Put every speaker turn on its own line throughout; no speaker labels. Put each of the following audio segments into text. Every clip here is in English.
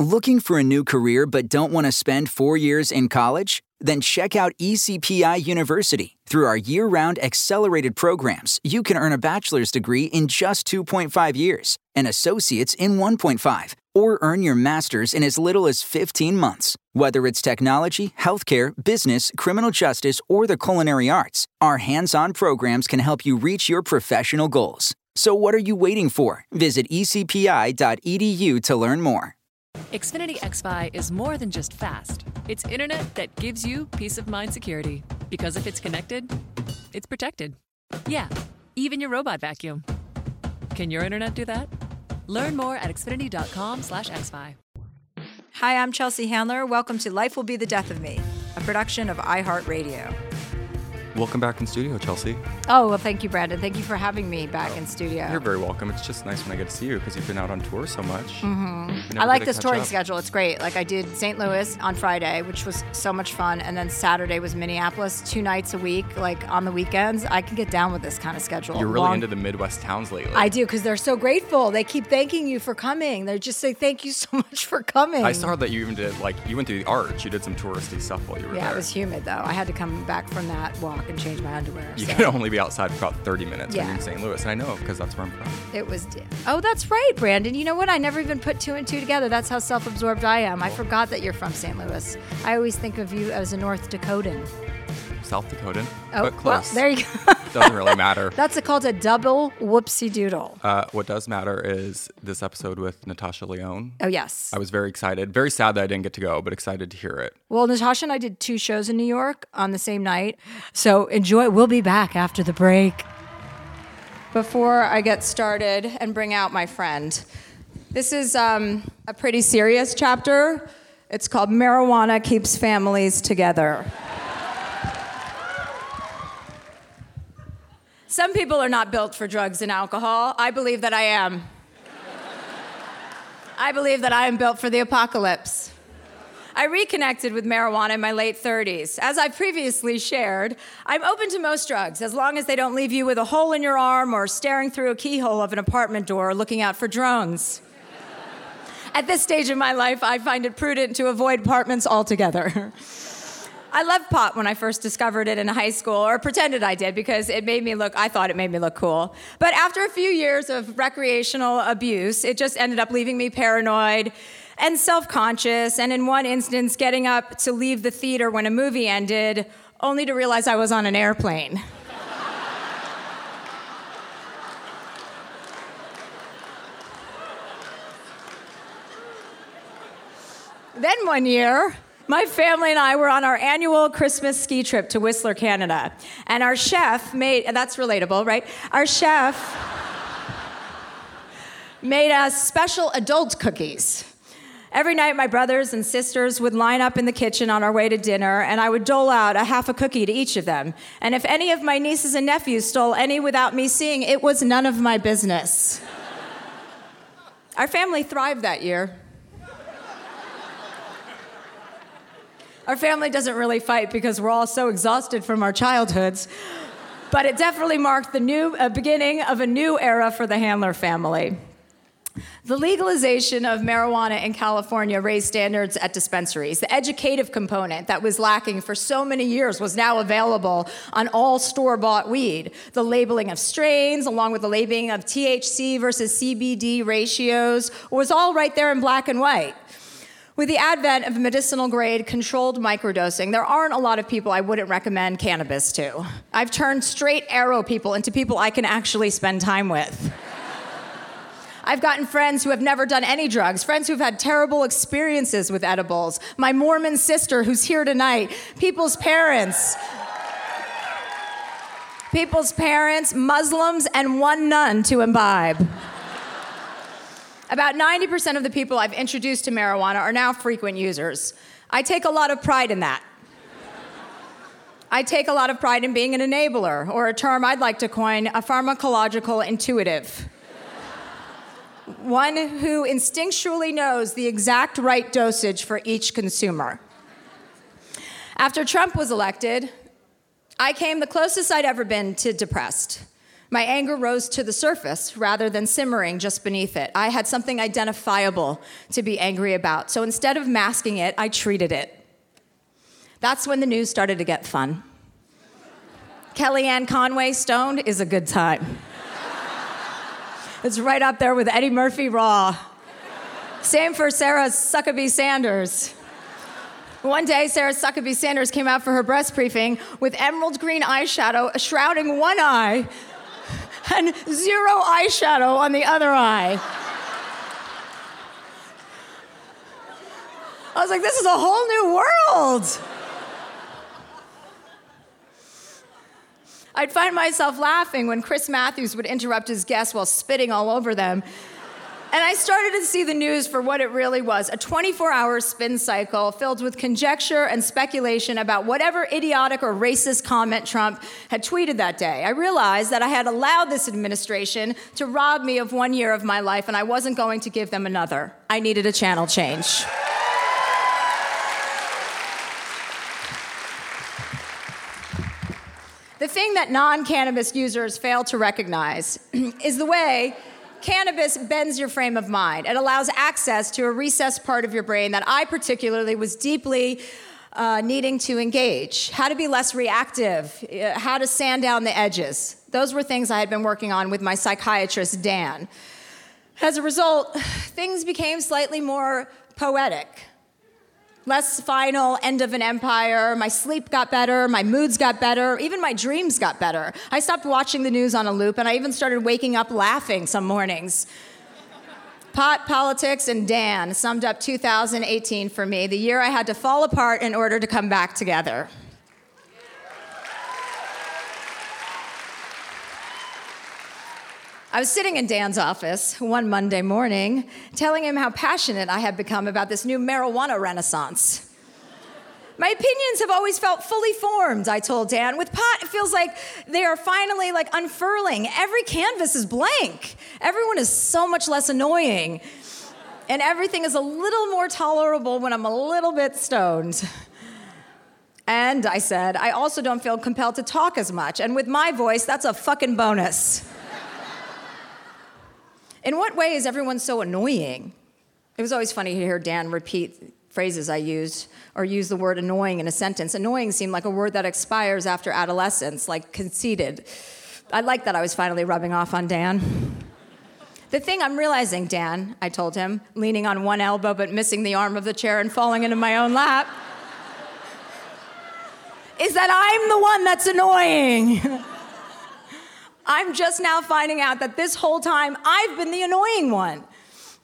Looking for a new career but don't want to spend four years in college? Then check out ECPI University. Through our year round accelerated programs, you can earn a bachelor's degree in just 2.5 years, an associate's in 1.5, or earn your master's in as little as 15 months. Whether it's technology, healthcare, business, criminal justice, or the culinary arts, our hands on programs can help you reach your professional goals. So, what are you waiting for? Visit ecpi.edu to learn more.
Xfinity XFi is more than just fast. It's internet that gives you peace of mind security. Because if it's connected, it's protected. Yeah, even your robot vacuum. Can your internet do that? Learn more at xfinity.com slash xfi.
Hi, I'm Chelsea Handler. Welcome to Life Will Be the Death of Me, a production of iHeartRadio.
Welcome back in studio, Chelsea.
Oh, well, thank you, Brandon. Thank you for having me back in studio.
You're very welcome. It's just nice when I get to see you because you've been out on tour so much.
Mm-hmm. I like this touring schedule. It's great. Like I did St. Louis on Friday, which was so much fun, and then Saturday was Minneapolis, two nights a week. Like on the weekends, I can get down with this kind of schedule.
You're really Long- into the Midwest towns lately.
I do because they're so grateful. They keep thanking you for coming. They just say thank you so much for coming.
I saw that you even did like you went to the Arch. You did some touristy stuff while you were
yeah,
there.
Yeah, it was humid though. I had to come back from that walk and change my underwear.
You
so.
can only be outside for about 30 minutes
yeah.
when you're in St. Louis. And I know because that's where I'm from.
It was. Oh, that's right, Brandon. You know what? I never even put two and two together. That's how self absorbed I am. I forgot that you're from St. Louis. I always think of you as a North Dakotan.
South Dakotan.
Oh,
but close.
Well, there you go.
Doesn't really matter.
That's a, called a double whoopsie doodle.
Uh, what does matter is this episode with Natasha Lyonne.
Oh, yes.
I was very excited. Very sad that I didn't get to go, but excited to hear it.
Well, Natasha and I did two shows in New York on the same night. So enjoy. We'll be back after the break. Before I get started and bring out my friend, this is um, a pretty serious chapter. It's called Marijuana Keeps Families Together. Some people are not built for drugs and alcohol. I believe that I am. I believe that I am built for the apocalypse. I reconnected with marijuana in my late 30s. As I previously shared, I'm open to most drugs as long as they don't leave you with a hole in your arm or staring through a keyhole of an apartment door or looking out for drones. At this stage of my life, I find it prudent to avoid apartments altogether. I loved pot when I first discovered it in high school, or pretended I did because it made me look, I thought it made me look cool. But after a few years of recreational abuse, it just ended up leaving me paranoid and self conscious, and in one instance, getting up to leave the theater when a movie ended, only to realize I was on an airplane. then one year, my family and I were on our annual Christmas ski trip to Whistler, Canada. And our chef made, that's relatable, right? Our chef made us special adult cookies. Every night, my brothers and sisters would line up in the kitchen on our way to dinner, and I would dole out a half a cookie to each of them. And if any of my nieces and nephews stole any without me seeing, it was none of my business. our family thrived that year. Our family doesn't really fight because we're all so exhausted from our childhoods. But it definitely marked the new uh, beginning of a new era for the Handler family. The legalization of marijuana in California raised standards at dispensaries. The educative component that was lacking for so many years was now available on all store bought weed. The labeling of strains, along with the labeling of THC versus CBD ratios, was all right there in black and white. With the advent of medicinal grade controlled microdosing, there aren't a lot of people I wouldn't recommend cannabis to. I've turned straight arrow people into people I can actually spend time with. I've gotten friends who have never done any drugs, friends who've had terrible experiences with edibles, my Mormon sister who's here tonight, people's parents. People's parents, Muslims, and one nun to imbibe. About 90% of the people I've introduced to marijuana are now frequent users. I take a lot of pride in that. I take a lot of pride in being an enabler, or a term I'd like to coin, a pharmacological intuitive. One who instinctually knows the exact right dosage for each consumer. After Trump was elected, I came the closest I'd ever been to depressed. My anger rose to the surface rather than simmering just beneath it. I had something identifiable to be angry about. So instead of masking it, I treated it. That's when the news started to get fun. Kellyanne Conway stoned is a good time. it's right up there with Eddie Murphy Raw. Same for Sarah Suckabee Sanders. One day, Sarah Suckabee Sanders came out for her breast briefing with emerald green eyeshadow shrouding one eye and zero eyeshadow on the other eye. I was like, this is a whole new world. I'd find myself laughing when Chris Matthews would interrupt his guests while spitting all over them. And I started to see the news for what it really was a 24 hour spin cycle filled with conjecture and speculation about whatever idiotic or racist comment Trump had tweeted that day. I realized that I had allowed this administration to rob me of one year of my life, and I wasn't going to give them another. I needed a channel change. The thing that non cannabis users fail to recognize is the way cannabis bends your frame of mind. It allows access to a recessed part of your brain that I particularly was deeply uh, needing to engage. How to be less reactive, uh, how to sand down the edges. Those were things I had been working on with my psychiatrist, Dan. As a result, things became slightly more poetic less final end of an empire. My sleep got better, my moods got better, even my dreams got better. I stopped watching the news on a loop, and I even started waking up laughing some mornings. Pot, politics, and Dan summed up 2018 for me, the year I had to fall apart in order to come back together. I was sitting in Dan's office one Monday morning telling him how passionate I had become about this new marijuana renaissance. My opinions have always felt fully formed, I told Dan. With pot, it feels like they are finally like unfurling. Every canvas is blank. Everyone is so much less annoying. And everything is a little more tolerable when I'm a little bit stoned. And I said, I also don't feel compelled to talk as much. And with my voice, that's a fucking bonus. In what way is everyone so annoying? It was always funny to hear Dan repeat phrases I used or use the word annoying in a sentence. Annoying seemed like a word that expires after adolescence, like conceited. I like that I was finally rubbing off on Dan. The thing I'm realizing, Dan, I told him, leaning on one elbow but missing the arm of the chair and falling into my own lap, is that I'm the one that's annoying. I'm just now finding out that this whole time I've been the annoying one.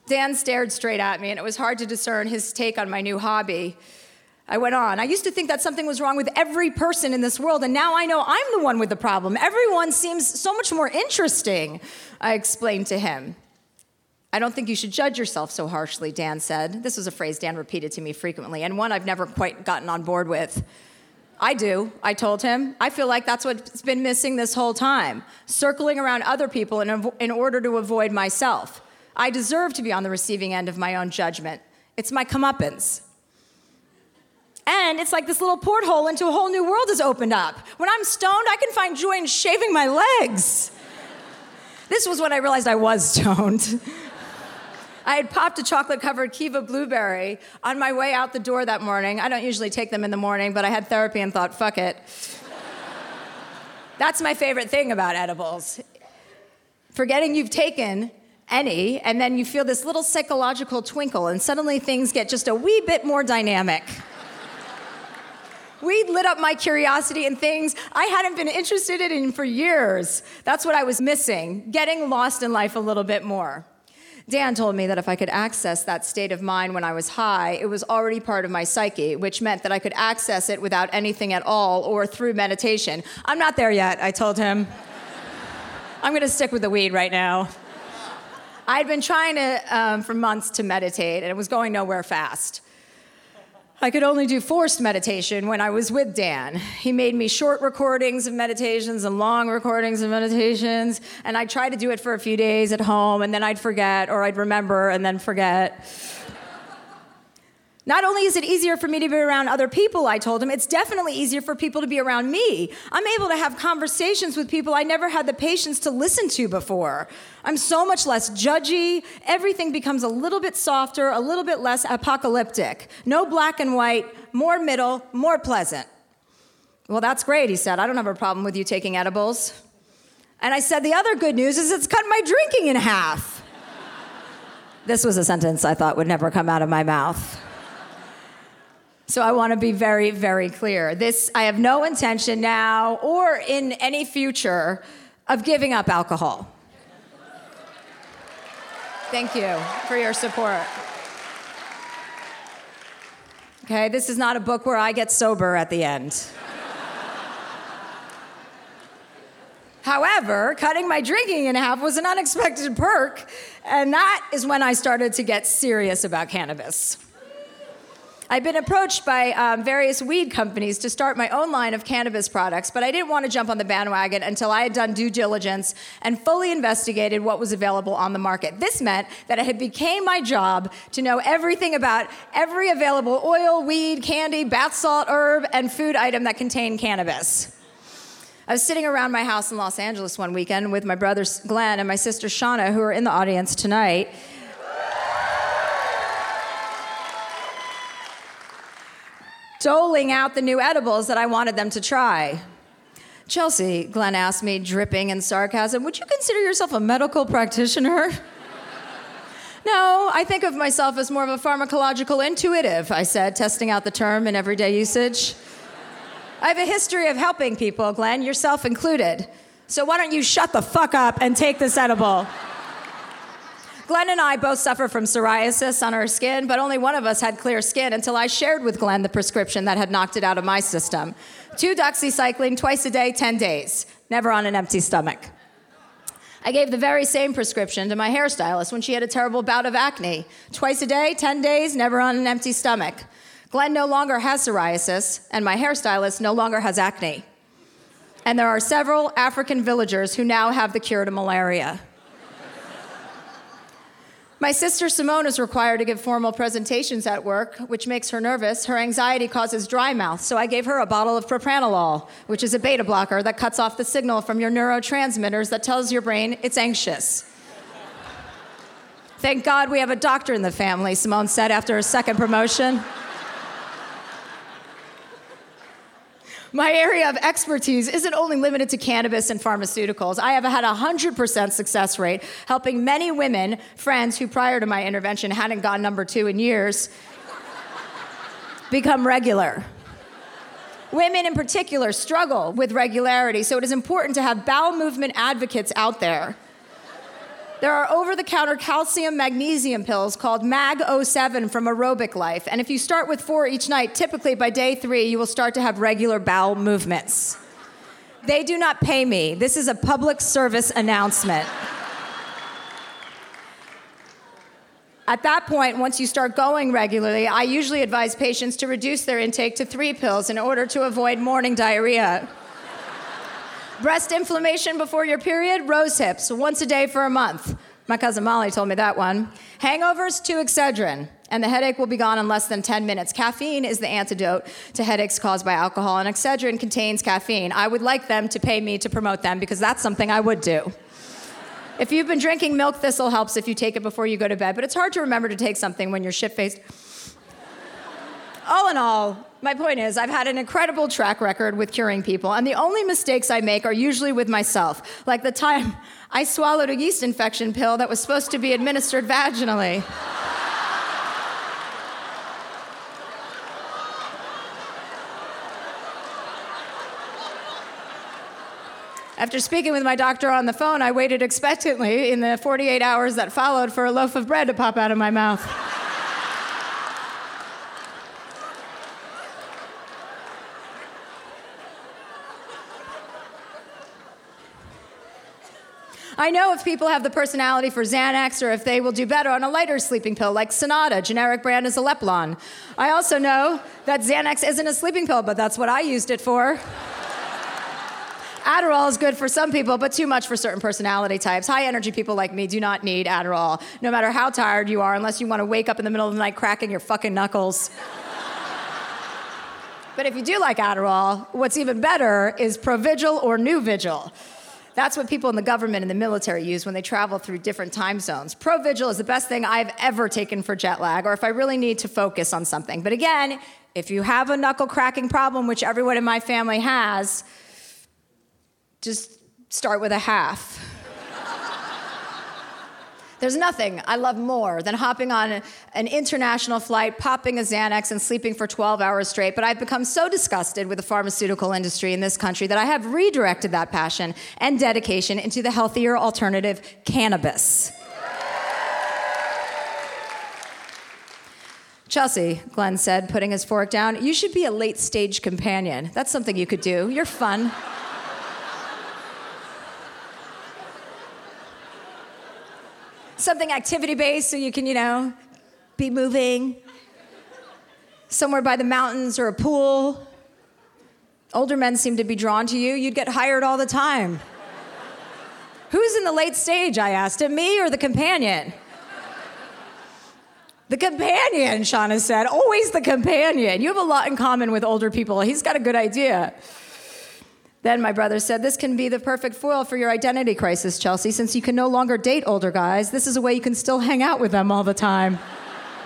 Dan stared straight at me, and it was hard to discern his take on my new hobby. I went on. I used to think that something was wrong with every person in this world, and now I know I'm the one with the problem. Everyone seems so much more interesting, I explained to him. I don't think you should judge yourself so harshly, Dan said. This was a phrase Dan repeated to me frequently, and one I've never quite gotten on board with. I do, I told him. I feel like that's what's been missing this whole time circling around other people in, in order to avoid myself. I deserve to be on the receiving end of my own judgment. It's my comeuppance. And it's like this little porthole into a whole new world has opened up. When I'm stoned, I can find joy in shaving my legs. This was when I realized I was stoned. I had popped a chocolate covered Kiva blueberry on my way out the door that morning. I don't usually take them in the morning, but I had therapy and thought, fuck it. That's my favorite thing about edibles. Forgetting you've taken any, and then you feel this little psychological twinkle, and suddenly things get just a wee bit more dynamic. Weed lit up my curiosity in things I hadn't been interested in for years. That's what I was missing, getting lost in life a little bit more. Dan told me that if I could access that state of mind when I was high, it was already part of my psyche, which meant that I could access it without anything at all or through meditation. I'm not there yet, I told him. I'm gonna stick with the weed right now. I'd been trying to, um, for months to meditate, and it was going nowhere fast. I could only do forced meditation when I was with Dan. He made me short recordings of meditations and long recordings of meditations, and I'd try to do it for a few days at home, and then I'd forget, or I'd remember and then forget. Not only is it easier for me to be around other people, I told him, it's definitely easier for people to be around me. I'm able to have conversations with people I never had the patience to listen to before. I'm so much less judgy. Everything becomes a little bit softer, a little bit less apocalyptic. No black and white, more middle, more pleasant. Well, that's great, he said. I don't have a problem with you taking edibles. And I said, the other good news is it's cut my drinking in half. this was a sentence I thought would never come out of my mouth. So I want to be very, very clear. This, I have no intention now or in any future of giving up alcohol. Thank you for your support. Okay, this is not a book where I get sober at the end. However, cutting my drinking in half was an unexpected perk, and that is when I started to get serious about cannabis. I've been approached by um, various weed companies to start my own line of cannabis products, but I didn't want to jump on the bandwagon until I had done due diligence and fully investigated what was available on the market. This meant that it had became my job to know everything about every available oil, weed, candy, bath salt, herb, and food item that contained cannabis. I was sitting around my house in Los Angeles one weekend with my brother Glenn and my sister Shauna, who are in the audience tonight. Doling out the new edibles that I wanted them to try. Chelsea, Glenn asked me, dripping in sarcasm, would you consider yourself a medical practitioner? no, I think of myself as more of a pharmacological intuitive, I said, testing out the term in everyday usage. I have a history of helping people, Glenn, yourself included. So why don't you shut the fuck up and take this edible? Glenn and I both suffer from psoriasis on our skin, but only one of us had clear skin until I shared with Glenn the prescription that had knocked it out of my system. Two doxycycline twice a day, 10 days, never on an empty stomach. I gave the very same prescription to my hairstylist when she had a terrible bout of acne. Twice a day, 10 days, never on an empty stomach. Glenn no longer has psoriasis, and my hairstylist no longer has acne. And there are several African villagers who now have the cure to malaria. My sister Simone is required to give formal presentations at work, which makes her nervous. Her anxiety causes dry mouth, so I gave her a bottle of propranolol, which is a beta blocker that cuts off the signal from your neurotransmitters that tells your brain it's anxious. Thank God we have a doctor in the family, Simone said after her second promotion. My area of expertise isn't only limited to cannabis and pharmaceuticals. I have had a 100% success rate helping many women, friends who prior to my intervention hadn't gone number two in years, become regular. Women in particular struggle with regularity, so it is important to have bowel movement advocates out there there are over the counter calcium magnesium pills called Mag 07 from Aerobic Life. And if you start with four each night, typically by day three, you will start to have regular bowel movements. They do not pay me. This is a public service announcement. At that point, once you start going regularly, I usually advise patients to reduce their intake to three pills in order to avoid morning diarrhea. Breast inflammation before your period, rose hips, once a day for a month. My cousin Molly told me that one. Hangovers, two Excedrin, and the headache will be gone in less than 10 minutes. Caffeine is the antidote to headaches caused by alcohol, and Excedrin contains caffeine. I would like them to pay me to promote them because that's something I would do. If you've been drinking milk, thistle helps if you take it before you go to bed, but it's hard to remember to take something when you're shit faced. All in all, my point is, I've had an incredible track record with curing people, and the only mistakes I make are usually with myself, like the time I swallowed a yeast infection pill that was supposed to be administered vaginally. After speaking with my doctor on the phone, I waited expectantly in the 48 hours that followed for a loaf of bread to pop out of my mouth. I know if people have the personality for Xanax or if they will do better on a lighter sleeping pill like Sonata, generic brand is zaleplon. I also know that Xanax isn't a sleeping pill, but that's what I used it for. Adderall is good for some people, but too much for certain personality types. High energy people like me do not need Adderall, no matter how tired you are, unless you want to wake up in the middle of the night cracking your fucking knuckles. but if you do like Adderall, what's even better is Provigil or Nuvigil. That's what people in the government and the military use when they travel through different time zones. Provigil is the best thing I've ever taken for jet lag or if I really need to focus on something. But again, if you have a knuckle cracking problem, which everyone in my family has, just start with a half. There's nothing I love more than hopping on an international flight, popping a Xanax, and sleeping for 12 hours straight. But I've become so disgusted with the pharmaceutical industry in this country that I have redirected that passion and dedication into the healthier alternative, cannabis. Chelsea, Glenn said, putting his fork down, you should be a late stage companion. That's something you could do. You're fun. Something activity based so you can, you know, be moving. Somewhere by the mountains or a pool. Older men seem to be drawn to you. You'd get hired all the time. Who's in the late stage? I asked him. Me or the companion? The companion, Shauna said. Always the companion. You have a lot in common with older people. He's got a good idea. Then my brother said, This can be the perfect foil for your identity crisis, Chelsea, since you can no longer date older guys. This is a way you can still hang out with them all the time.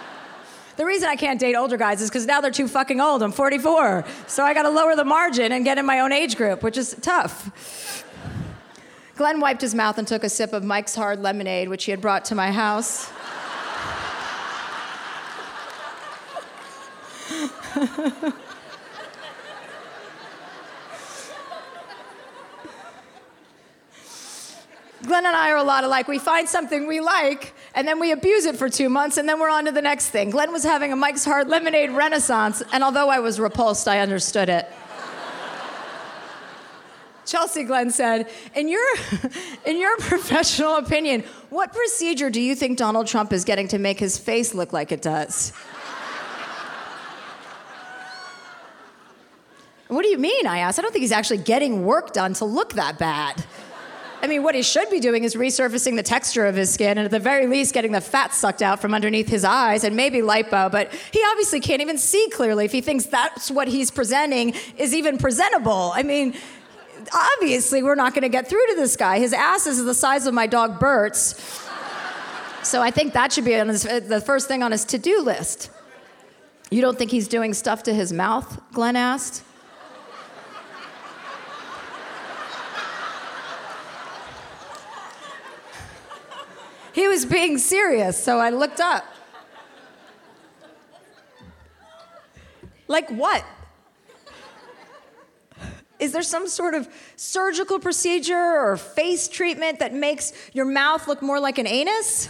the reason I can't date older guys is because now they're too fucking old. I'm 44. So I got to lower the margin and get in my own age group, which is tough. Glenn wiped his mouth and took a sip of Mike's Hard Lemonade, which he had brought to my house. Glenn and I are a lot alike. We find something we like, and then we abuse it for two months, and then we're on to the next thing. Glenn was having a Mike's Hard Lemonade renaissance, and although I was repulsed, I understood it. Chelsea Glenn said, in your, in your professional opinion, what procedure do you think Donald Trump is getting to make his face look like it does? what do you mean? I asked. I don't think he's actually getting work done to look that bad. I mean, what he should be doing is resurfacing the texture of his skin and at the very least getting the fat sucked out from underneath his eyes and maybe lipo, but he obviously can't even see clearly if he thinks that's what he's presenting is even presentable. I mean, obviously we're not going to get through to this guy. His ass is the size of my dog Bert's. So I think that should be his, the first thing on his to-do list. You don't think he's doing stuff to his mouth? Glenn asked. He was being serious, so I looked up. Like what? Is there some sort of surgical procedure or face treatment that makes your mouth look more like an anus?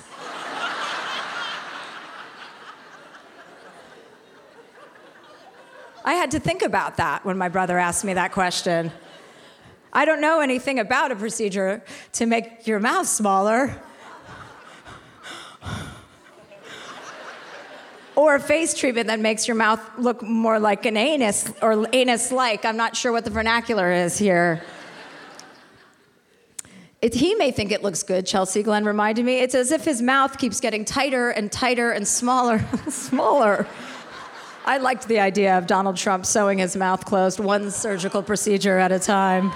I had to think about that when my brother asked me that question. I don't know anything about a procedure to make your mouth smaller. Or a face treatment that makes your mouth look more like an anus or anus like. I'm not sure what the vernacular is here. It, he may think it looks good, Chelsea Glenn reminded me. It's as if his mouth keeps getting tighter and tighter and smaller, smaller. I liked the idea of Donald Trump sewing his mouth closed, one surgical procedure at a time.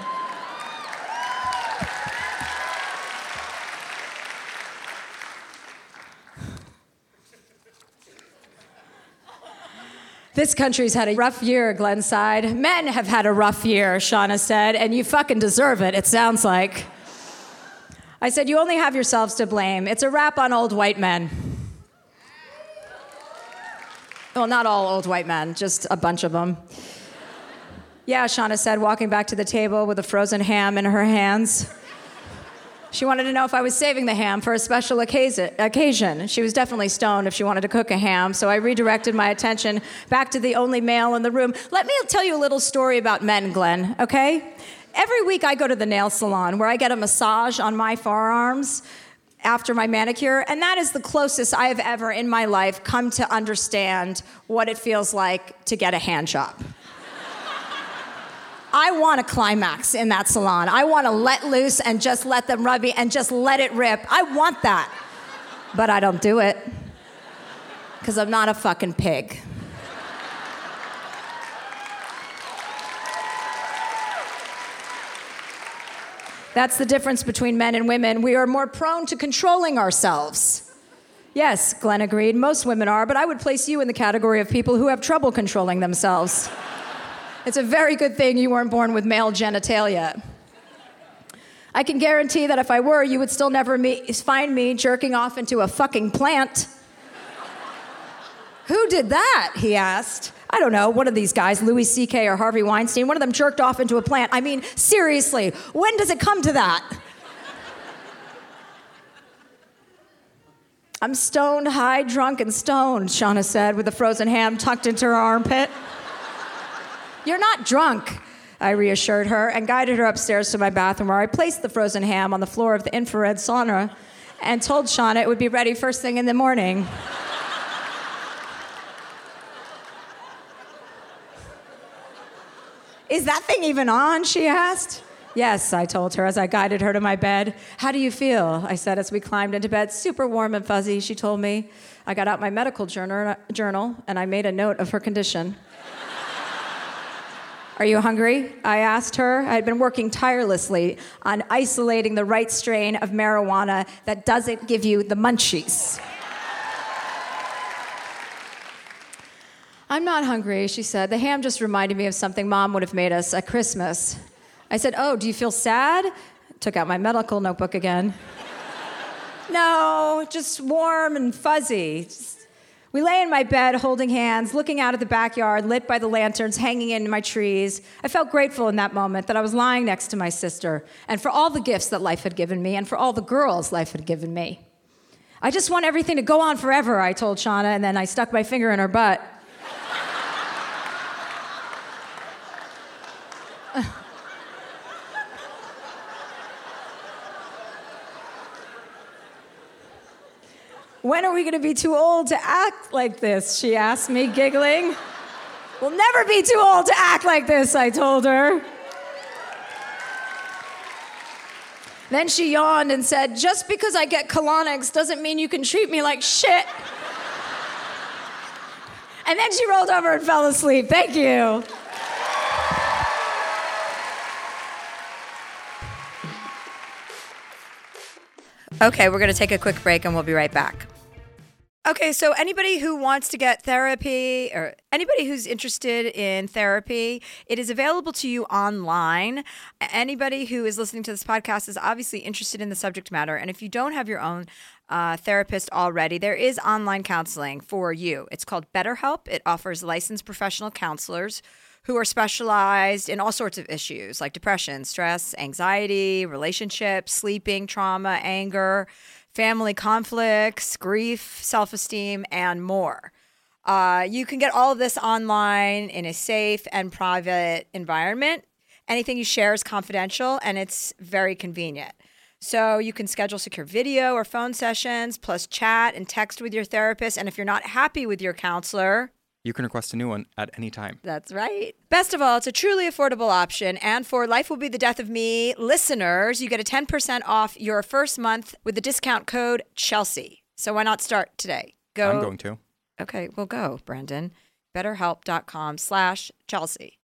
This country's had a rough year, Glenn said. Men have had a rough year, Shauna said, and you fucking deserve it, it sounds like. I said, You only have yourselves to blame. It's a rap on old white men. Well, not all old white men, just a bunch of them. Yeah, Shauna said, walking back to the table with a frozen ham in her hands. She wanted to know if I was saving the ham for a special occasion. She was definitely stoned if she wanted to cook a ham, so I redirected my attention back to the only male in the room. Let me tell you a little story about men, Glenn, okay? Every week I go to the nail salon where I get a massage on my forearms after my manicure, and that is the closest I have ever in my life come to understand what it feels like to get a hand job. I want a climax in that salon. I want to let loose and just let them rub me and just let it rip. I want that. But I don't do it because I'm not a fucking pig. That's the difference between men and women. We are more prone to controlling ourselves. Yes, Glenn agreed. Most women are, but I would place you in the category of people who have trouble controlling themselves. It's a very good thing you weren't born with male genitalia. I can guarantee that if I were, you would still never me- find me jerking off into a fucking plant. Who did that? He asked. I don't know, one of these guys, Louis C.K. or Harvey Weinstein, one of them jerked off into a plant. I mean, seriously, when does it come to that? I'm stoned, high, drunk, and stoned, Shauna said with a frozen ham tucked into her armpit. You're not drunk, I reassured her and guided her upstairs to my bathroom where I placed the frozen ham on the floor of the infrared sauna and told Shauna it would be ready first thing in the morning. Is that thing even on? She asked. Yes, I told her as I guided her to my bed. How do you feel? I said as we climbed into bed. Super warm and fuzzy, she told me. I got out my medical journal, and I made a note of her condition. Are you hungry? I asked her. I had been working tirelessly on isolating the right strain of marijuana that doesn't give you the munchies. I'm not hungry, she said. The ham just reminded me of something mom would have made us at Christmas. I said, Oh, do you feel sad? Took out my medical notebook again. no, just warm and fuzzy. Just... we lay in my bed holding hands, looking out at the backyard, lit by the lanterns hanging in my trees. I felt grateful in that moment that I was lying next to my sister and for all the gifts that life had given me and for all the girls life had given me. I just want everything to go on forever, I told Shauna, and then I stuck my finger in her butt. When are we going to be too old to act like this? She asked me, giggling. We'll never be too old to act like this, I told her. Then she yawned and said, Just because I get colonics doesn't mean you can treat me like shit. and then she rolled over and fell asleep. Thank you. Okay, we're going to take a quick break and we'll be right back. Okay, so anybody who wants to get therapy or anybody who's interested in therapy, it is available to you online. Anybody who is listening to this podcast is obviously interested in the subject matter. And if you don't have your own uh, therapist already, there is online counseling for you. It's called BetterHelp. It offers licensed professional counselors who are specialized in all sorts of issues like depression, stress, anxiety, relationships, sleeping, trauma, anger family conflicts, grief, self esteem, and more. Uh, you can get all of this online in a safe and private environment. Anything you share is confidential and it's very convenient. So you can schedule secure video or phone sessions, plus chat and text with your therapist. And if you're not happy with your counselor,
you can request a new one at any time.
That's right. Best of all, it's a truly affordable option. And for Life Will Be the Death of Me listeners, you get a 10% off your first month with the discount code Chelsea. So why not start today?
Go. I'm going to.
Okay, we'll go, Brandon. BetterHelp.com slash Chelsea.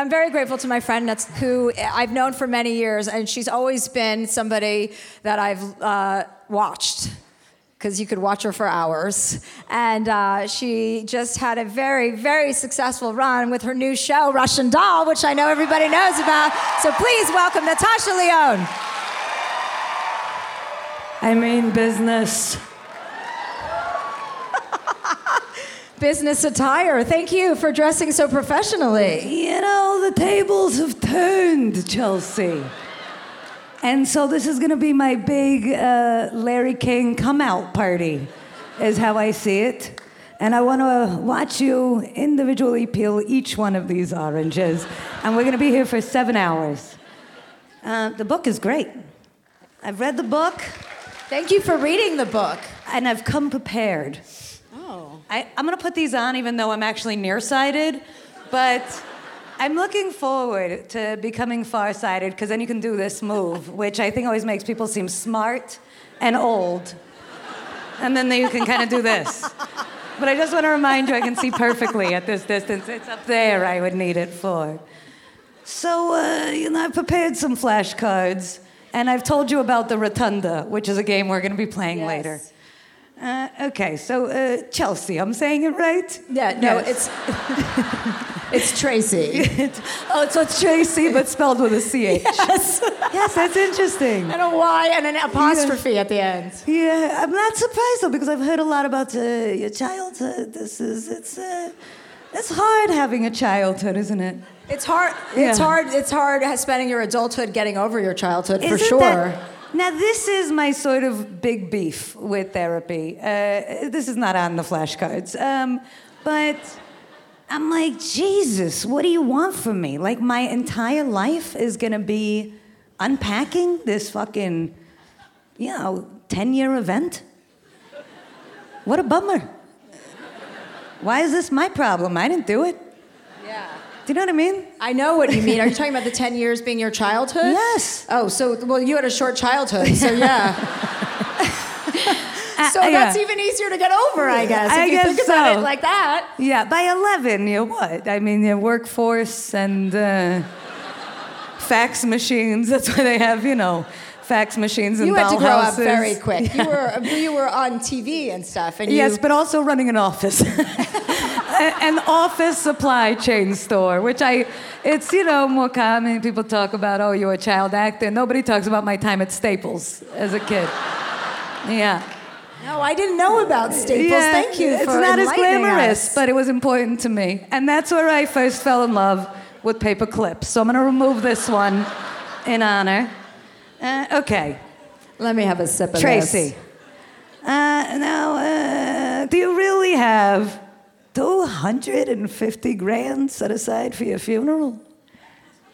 I'm very grateful to my friend who I've known for many years, and she's always been somebody that I've uh, watched because you could watch her for hours. And uh, she just had a very, very successful run with her new show, Russian Doll, which I know everybody knows about. So please welcome Natasha Lyonne.
I mean business.
Business attire. Thank you for dressing so professionally.
You know, the tables have turned, Chelsea. And so this is going to be my big uh, Larry King come out party, is how I see it. And I want to watch you individually peel each one of these oranges. And we're going to be here for seven hours. Uh, the book is great. I've read the book.
Thank you for reading the book.
And I've come prepared. I, I'm going to put these on even though I'm actually nearsighted. But I'm looking forward to becoming farsighted because then you can do this move, which I think always makes people seem smart and old. And then you can kind of do this. But I just want to remind you I can see perfectly at this distance. It's up there I would need it for. So, uh, you know, I've prepared some flashcards, and I've told you about the Rotunda, which is a game we're going to be playing later. Uh, okay, so uh, Chelsea, I'm saying it right?
Yeah, no,
Yes.
it's it's Tracy.
oh, so it's Tracy, but spelled with a CH.
yes.
Yes, that's interesting.
And a Y and an apostrophe at the end.
Yeah, I'm not surprised though because I've heard a lot about uh, your childhood. This is it's uh, it's hard having a childhood, isn't it?
It's hard. It's hard. It's hard spending your adulthood getting over your childhood for
Isn't
sure.
that- now this is my sort of big beef with therapy. Uh, this is not on the flashcards, um, but I'm like, Jesus, what do you want from me? Like my entire life is gonna be unpacking this fucking, you know, ten year event. What a bummer. Why is this my problem? I didn't do it.
Yeah.
Do you know what I mean?
I know what you mean. Are you talking about the 10 years being your childhood?
Yes.
Oh, so, well, you had a short childhood, so yeah. so
Uh,
that's
yeah.
even easier to get over, I guess. If
I
you
guess
think about
so.
it like that.
Yeah, by 11, you what? I mean, your workforce and uh, fax machines. That's why they have, you know, fax machines and
You had to grow up very quick. You were you were on TV and stuff, and
Yes,
you,
but also running an office. An office supply chain store, which I, it's, you know, more common. People talk about, oh, you're a child actor. Nobody talks about my time at Staples as a kid. Yeah.
no, I didn't know about Staples.
Yeah,
Thank you
It's not as glamorous,
us.
but it was important to me. And that's where I first fell in love with paper clips. So I'm going to remove this one in honor. Uh, okay,
Let me have a sip of
Tracy.
this.
Uh, now, uh, do you really have 250 grand set aside for your funeral?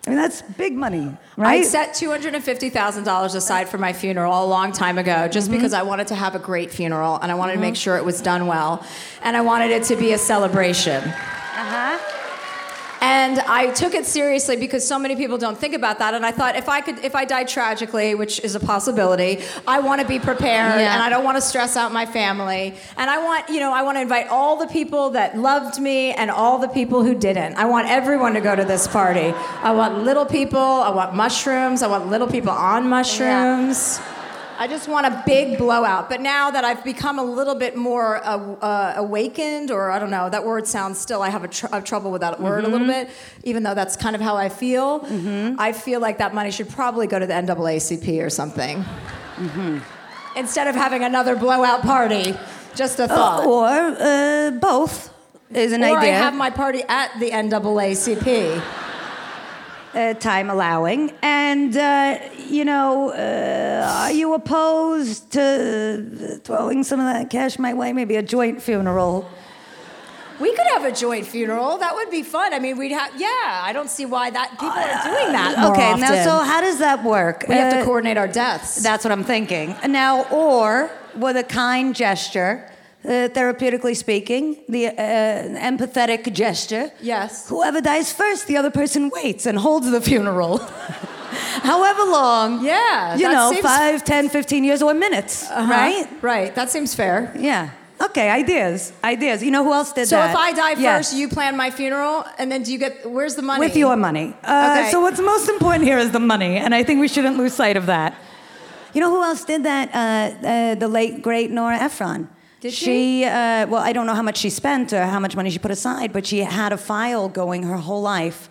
I mean, that's big money, right?
I set two hundred and fifty thousand dollars aside for my funeral a long time ago, just
Mm-hmm.
because I wanted to have a great funeral and I wanted to make sure it was done well, and I wanted it to be a celebration.
uh-huh.
And I took it seriously because so many people don't think about that. And I thought if I could, if I died tragically, which is a possibility, I want to be prepared,
Yeah.
and I don't want to stress out my family. And I want, you know, I want to invite all the people that loved me and all the people who didn't. I want everyone to go to this party. I want little people. I want mushrooms. I want little people on mushrooms. I just want a big blowout. But now that I've become a little bit more uh, uh, awakened, or I don't know, that word sounds still, I have a tr- I have trouble with that word a little bit, even though that's kind of how I feel. I feel like that money should probably go to the NAACP or something. Instead of having another blowout party. Just a thought.
or uh, both is an
or I have my party at the NAACP.
Uh, time allowing. And, uh, you know, uh, are you opposed to throwing some of that cash my way? Maybe a joint funeral.
We could have a joint funeral. That would be fun. I mean, we'd have, yeah, I don't see why that people are doing that
okay, now, so how does that work?
we have to
Uh,
coordinate our deaths.
That's what I'm thinking. Now, or with a kind gesture, uh, therapeutically speaking, the uh, empathetic gesture.
Yes.
Whoever dies first, the other person waits and holds the funeral. However long.
Yeah,
You know,
seems-
five, ten, fifteen years or minutes,
Uh-huh.
right?
Right. That seems fair.
Yeah. Okay, ideas. Ideas. You know who else did
So
that?
So if I die
Yes.
first, you plan my funeral, and then do you get? Where's the money?
With your money. Uh,
Okay.
So what's most important here is the money, and I think we shouldn't lose sight of that. You know who else did that? Uh, uh, the late great Nora Ephron.
Did
she?
she?
Uh, well, I don't know how much she spent or how much money she put aside, but she had a file going her whole life,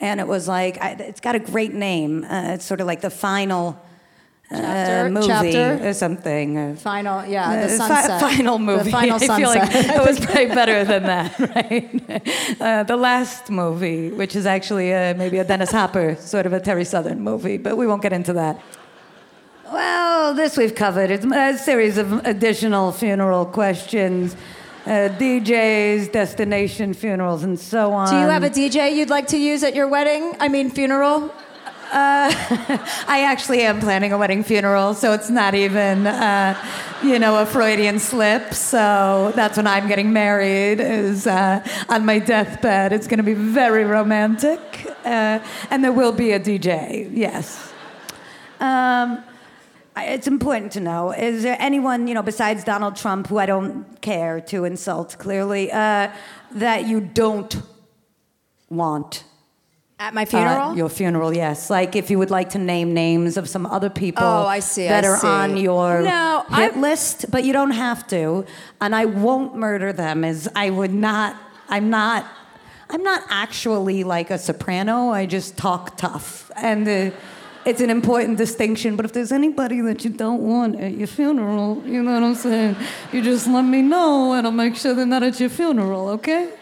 and it was like I, it's got a great name. Uh, it's sort of like the final.
Chapter-
uh, movie
chapter?
or something.
Final, yeah, the
Uh, fi-
sunset.
final movie.
The final
I feel like it was probably better than that, right? Uh, the last movie, which is actually uh, maybe a Dennis Hopper, sort of a Terry Southern movie, but we won't get into that. Well, this we've covered. It's a series of additional funeral questions, uh, DJs, destination funerals, and so on.
Do you have a DJ you'd like to use at your wedding? I mean, funeral?
I actually am planning a wedding funeral, so it's not even, uh, you know, a Freudian slip. So that's when I'm getting married, is uh, on my deathbed. It's going to be very romantic, uh, and there will be a DJ. Yes. Um, it's important to know: is there anyone, you know, besides Donald Trump, who I don't care to insult, clearly, uh, that you don't want
At my
uh,
funeral?
your funeral, yes. Like if you would like to name names of some other people
Oh, I see,
that
I
are
see.
on your
No,
hit
I-
list, but you don't have to. And I won't murder them as I would not I'm not I'm not actually like a soprano. I just talk tough. And uh, it's an important distinction, but if there's anybody that you don't want at your funeral, you know what I'm saying? You just let me know and I'll make sure they're not at your funeral, okay?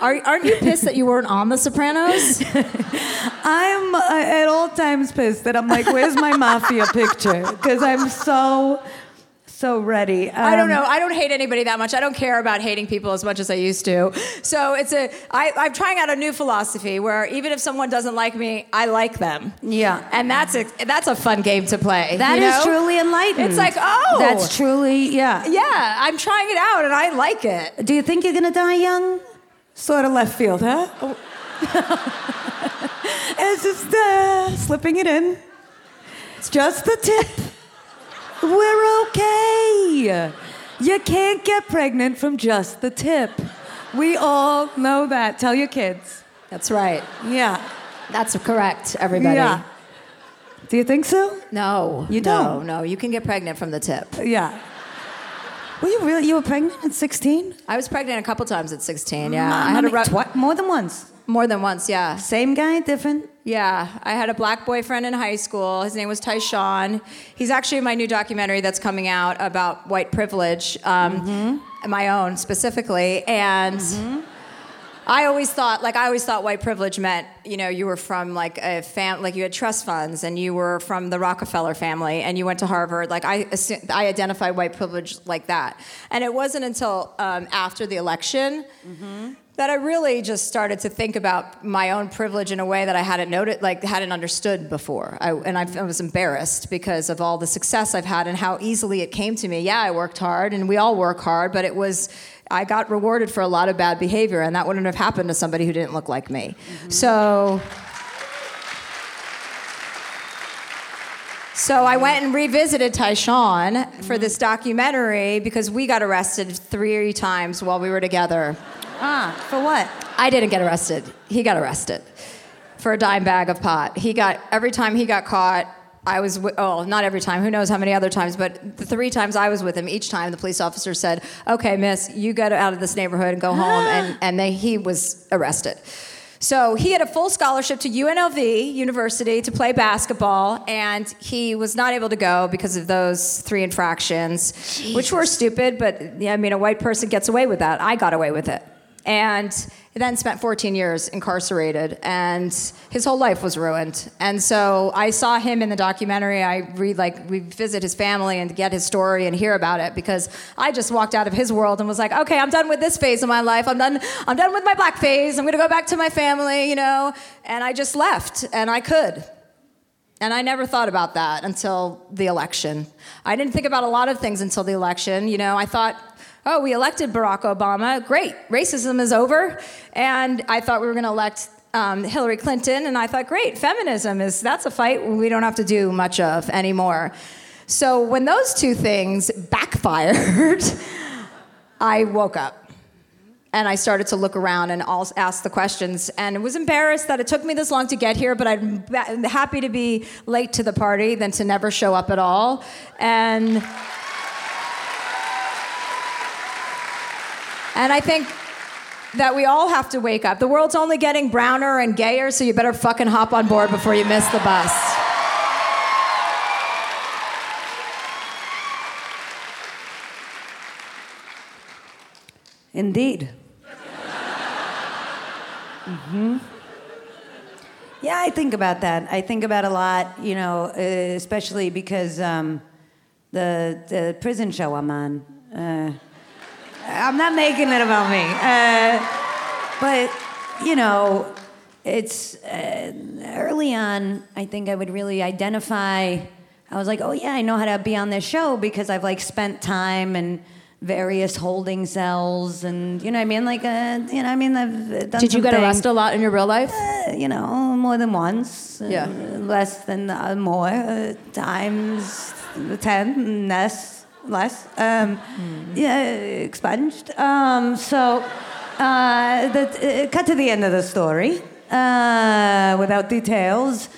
Are, aren't you pissed that you weren't on The Sopranos?
I'm uh, at all times pissed that I'm like, where's my mafia picture? Because I'm so, so ready.
I don't
Um,
know. I don't hate anybody that much. I don't care about hating people as much as I used to. So it's a. I, I'm trying out a new philosophy where even if someone doesn't like me, I like them.
Yeah.
And that's a that's a fun game to play.
That
you
is truly enlightened.
It's like, oh,
That's truly, yeah.
Yeah, I'm trying it out and I like it.
Do you think you're gonna die young? Sort of left field, huh? it's just uh, slipping it in. It's just the tip. We're okay. You can't get pregnant from just the tip. We all know that. Tell your kids.
That's right.
Yeah.
That's correct, everybody.
Yeah. Do you think so?
No,
You don't?
no. You can get pregnant from the tip.
Yeah. Were you really? You were pregnant at 16?
I was pregnant a couple times at 16. Yeah, I had a
Mommy,
ru-
twi- more than once.
more than once. Yeah,
Same guy, different.
Yeah, I had a black boyfriend in high school. His name was Tyshawn. He's actually in my new documentary that's coming out about white privilege, um, my own specifically. And I always thought, like, I always thought white privilege meant, you know, you were from like a fam, like you had trust funds, and you were from the Rockefeller family, and you went to Harvard. Like, I, I identified white privilege like that. And it wasn't until um, after the election that I really just started to think about my own privilege in a way that I hadn't noted, like hadn't understood before. I, and I, I was embarrassed because of all the success I've had and how easily it came to me. Yeah, I worked hard, and we all work hard, but it was. I got rewarded for a lot of bad behavior, and that wouldn't have happened to somebody who didn't look like me. Mm-hmm. So, so I mm-hmm. went and revisited Tyshawn for mm-hmm. this documentary because we got arrested three times while we were together.
Ah, for what?
I didn't get arrested. He got arrested for a dime bag of pot. He got every time he got caught. I was wi- oh not every time. Who knows how many other times? But the three times I was with him, each time the police officer said, "Okay, Miss, you get out of this neighborhood and go home." and and they, he was arrested. So he had a full scholarship to UNLV University to play basketball, and he was not able to go because of those three infractions, which were stupid. But yeah, I mean, a white person gets away with that. I got away with it and then spent 14 years incarcerated and his whole life was ruined. And so i saw him in the documentary. I read like we visit his family and get his story and hear about it because i just walked out of his world and was like okay i'm done with this phase of my life. I'm done i'm done with my black phase. I'm going to go back to my family you know? And i just left and i could. And I never thought about that until the election. I didn't think about a lot of things until the election. You know, I thought, oh, we elected Barack Obama. Great. Racism is over. And I thought we were going to elect um, Hillary Clinton. And I thought, great, feminism is, that's a fight we don't have to do much of anymore. So when those two things backfired, I woke up and I started to look around and ask the questions. And was embarrassed that it took me this long to get here, but I'm happy to be late to the party than to never show up at all. And And I think that we all have to wake up. The world's only getting browner and gayer, so you better fucking hop on board before you miss the bus.
Indeed. mm-hmm. Yeah, I think about that. I think about a lot, you know, uh, especially because um, the the prison show I'm on. Uh, I'm not making it about me, uh, but you know, it's uh, early on. I think I would really identify. I was like, oh yeah, I know how to be on this show because I've like spent time in various holding cells, and you know, what I mean, like, uh, you know, I mean, I've done
Did you get
things
arrested a lot in your real life?
uh, you know, more than once. uh,
Yeah.
less than uh, more uh, times ten, less, less. Um,
Hmm.
Yeah, expunged. Um, so, uh, that, uh, cut to the end of the story. Uh, without details,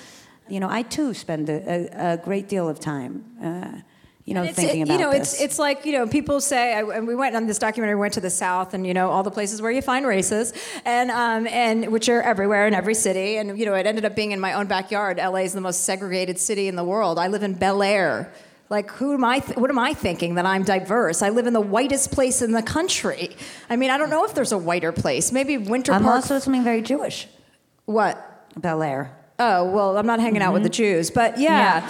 you know, I too spend a, a, a great deal of time. Uh, you know, thinking
it-
about
you know,
this.
it's it's like you know, people say, I, and we went on this documentary. We went to the South, and you know, all the places where you find races, and um, and which are everywhere in every city. And you know, it ended up being in my own backyard. LA is the most segregated city in the world. I live in Bel Air. Like, who am I? Th- what am I thinking that I'm diverse? I live in the whitest place in the country. I mean, I don't know if there's a whiter place. Maybe Winter
I'm
Park.
also something very Jewish.
what?
Bel Air.
Oh, well, I'm not hanging out with the mm-hmm. Jews, but yeah,
Yeah.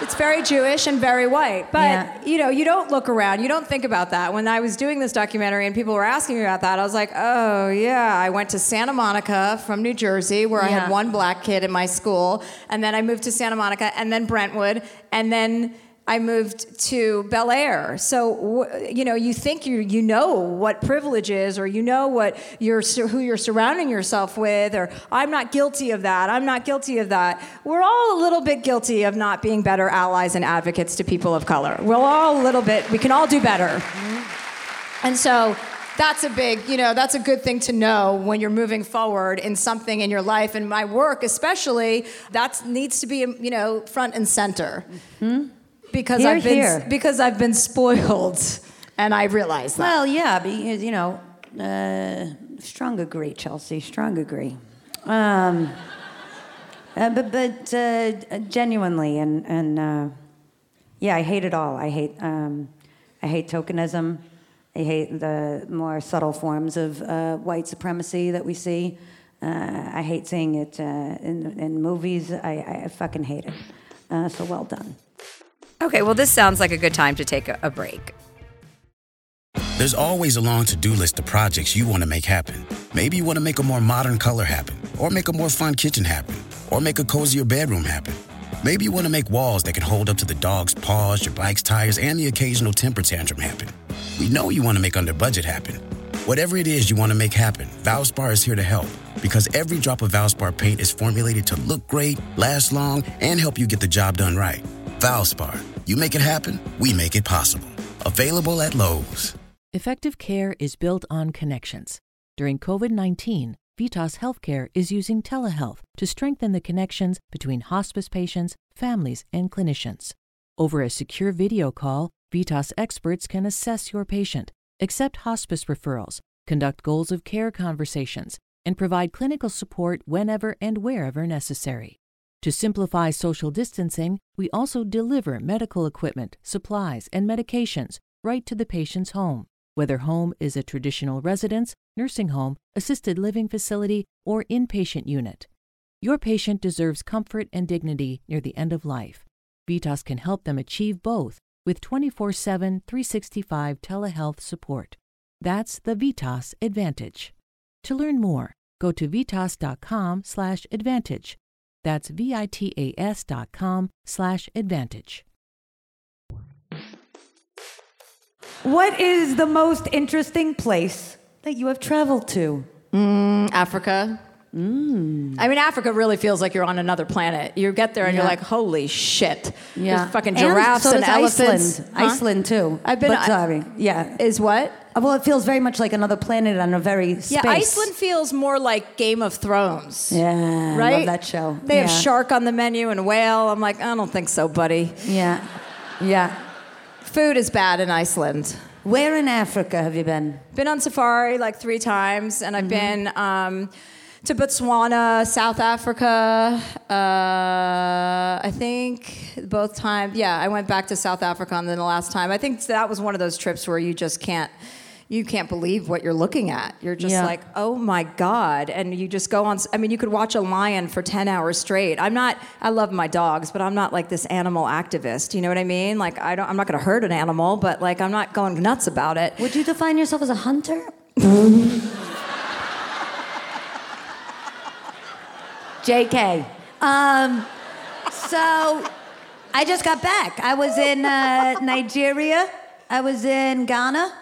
it's very Jewish and very white. But,
Yeah.
you know, you don't look around, you don't think about that. When I was doing this documentary and people were asking me about that, I was like, oh, yeah, I went to Santa Monica from New Jersey where I had one black kid in my school, and then I moved to Santa Monica and then Brentwood, and then I moved to Bel Air. So you know, you think you you know what privilege is, or you know what you're who you're surrounding yourself with, or I'm not guilty of that. I'm not guilty of that. We're all a little bit guilty of not being better allies and advocates to people of color. We're all a little bit. We can all do better. Mm-hmm. And so that's a big, you know, that's a good thing to know when you're moving forward in something in your life. And my work, especially, that needs to be, you know, front and center. Mm-hmm. Because
Here,
I've been
here.
because I've been spoiled, and I realize that.
Well, yeah, because you know, uh, strong agree, Chelsea. Strong agree. Um, uh, but but uh, genuinely, and and uh, yeah, I hate it all. I hate um, I hate tokenism. I hate the more subtle forms of uh, white supremacy that we see. Uh, I hate seeing it uh, in in movies. I, I fucking hate it. Uh, so well done.
Okay, well, this sounds like a good time to take a, a break.
There's always a long to do list of projects you want to make happen. Maybe you want to make a more modern color happen, or make a more fun kitchen happen, or make a cozier bedroom happen. Maybe you want to make walls that can hold up to the dog's paws, your bike's tires, and the occasional temper tantrum happen. We know you want to make under budget happen. Whatever it is you want to make happen, Valspar is here to help because every drop of Valspar paint is formulated to look great, last long, and help you get the job done right. Valspar, you make it happen, we make it possible. Available at Lowe's.
Effective care is built on connections. During COVID 19, Vitas Healthcare is using telehealth to strengthen the connections between hospice patients, families, and clinicians. Over a secure video call, Vitas experts can assess your patient, accept hospice referrals, conduct goals of care conversations, and provide clinical support whenever and wherever necessary. To simplify social distancing, we also deliver medical equipment, supplies, and medications right to the patient's home, whether home is a traditional residence, nursing home, assisted living facility, or inpatient unit. Your patient deserves comfort and dignity near the end of life. Vitas can help them achieve both with 24 7, 365 telehealth support. That's the Vitas Advantage. To learn more, go to vitas.com slash advantage. That's V-I-T-A-S dot com slash advantage.
What is the most interesting place that you have traveled to?
Mm, Africa. I mean, Africa really feels like you're on another planet. You get there and you're like, holy shit.
Yeah,
There's fucking
And
giraffes
so
and, elephants.
Iceland,
Huh?
Iceland too.
I've been-
But,
I-
sorry, yeah.
Is what?
Uh, Well, it feels very much like another planet on a very
Yeah. Iceland feels more like Game of Thrones.
Yeah, I
right?
love that show.
They have shark on the menu and whale. I'm like, I don't think so, buddy.
Yeah, yeah.
Food is bad in Iceland.
Where in Africa have you been?
Been on safari like three times, and I've
Mm-hmm.
been um, to Botswana, South Africa. Uh, I think both times. Yeah, I went back to South Africa, and then the last time, I think that was one of those trips where you just can't. you can't believe what you're looking at. You're just
Yeah.
like, oh my God. And you just go on. I mean, you could watch a lion for 10 hours straight. I'm not, I love my dogs, but I'm not like this animal activist. You know what I mean? Like, I don't, I'm not going to hurt an animal, but like, I'm not going nuts about it.
Would you define yourself as a hunter? JK. Um, so I just got back. I was in uh, Nigeria. I was in Ghana.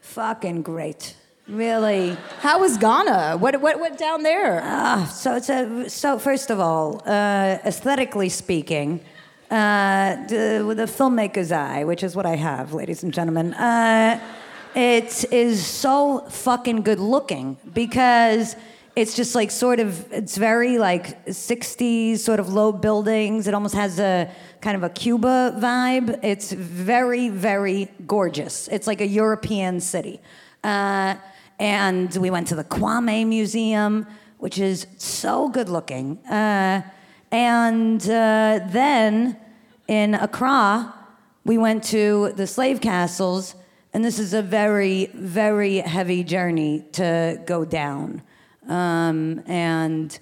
Fucking great. Really.
How was Ghana? What, what went down there?
Ah, so it's a so first of all, uh, aesthetically speaking, uh, the, with a filmmaker's eye, which is what I have, ladies and gentlemen, uh, it is so fucking good looking because it's just like sort of it's very like 60s sort of low buildings. It almost has a kind of a Cuba vibe. It's very very gorgeous. It's like a European city. Uh, and we went to the Kwame Museum, which is so good looking. Uh, and uh, then in Accra, we went to the slave castles, and this is a very, very heavy journey to go down. Um, and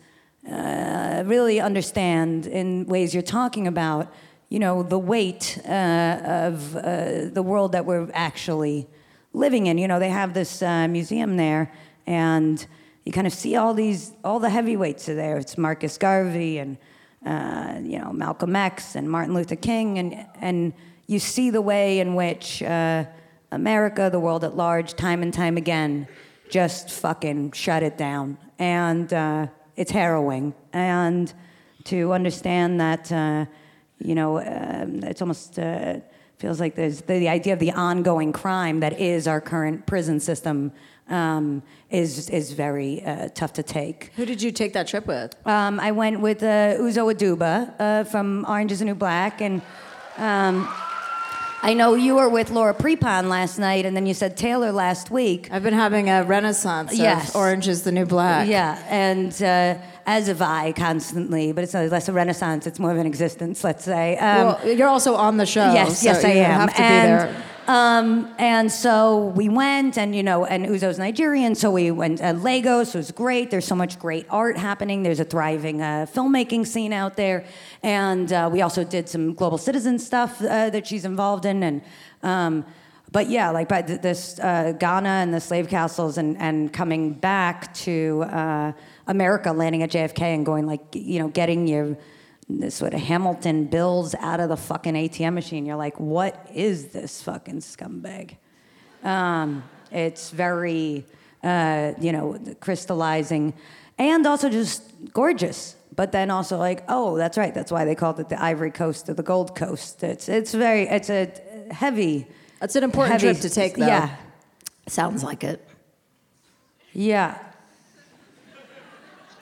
uh, really understand in ways you're talking about, you know, the weight uh, of uh, the world that we're actually living in. You know, they have this uh, museum there, and you kind of see all these, all the heavyweights are there. It's Marcus Garvey and, uh, you know, Malcolm X and Martin Luther King, and, and you see the way in which uh, America, the world at large, time and time again, just fucking shut it down. And uh, it's harrowing. And to understand that, uh, you know, um, it's almost uh, feels like there's the, the idea of the ongoing crime that is our current prison system um, is is very uh, tough to take.
Who did you take that trip with?
Um, I went with uh, Uzo Aduba uh, from Orange is the New Black, and um, I know you were with Laura Prepon last night, and then you said Taylor last week.
I've been having a renaissance
Yes.
of Orange is the New Black.
Yeah, and uh, as have I constantly, but it's less a renaissance, it's more of an existence, let's say. Um,
well, you're also on the show.
Yes,
so
yes, I am.
have to
and,
be there.
Um, and so we went, and you know, and Uzo's Nigerian, so we went to Lagos. It was great. There's so much great art happening. There's a thriving uh, filmmaking scene out there, and uh, we also did some global citizen stuff uh, that she's involved in, and. Um, but yeah, like by th- this uh, Ghana and the slave castles, and, and coming back to uh, America, landing at JFK, and going like, you know, getting your this sort of Hamilton bills out of the fucking ATM machine. You're like, what is this fucking scumbag? Um, it's very, uh, you know, crystallizing, and also just gorgeous. But then also like, oh, that's right. That's why they called it the Ivory Coast or the Gold Coast. It's it's very it's a heavy.
It's an important
heavy-
trip to take, though.
Yeah,
Sounds like it.
yeah,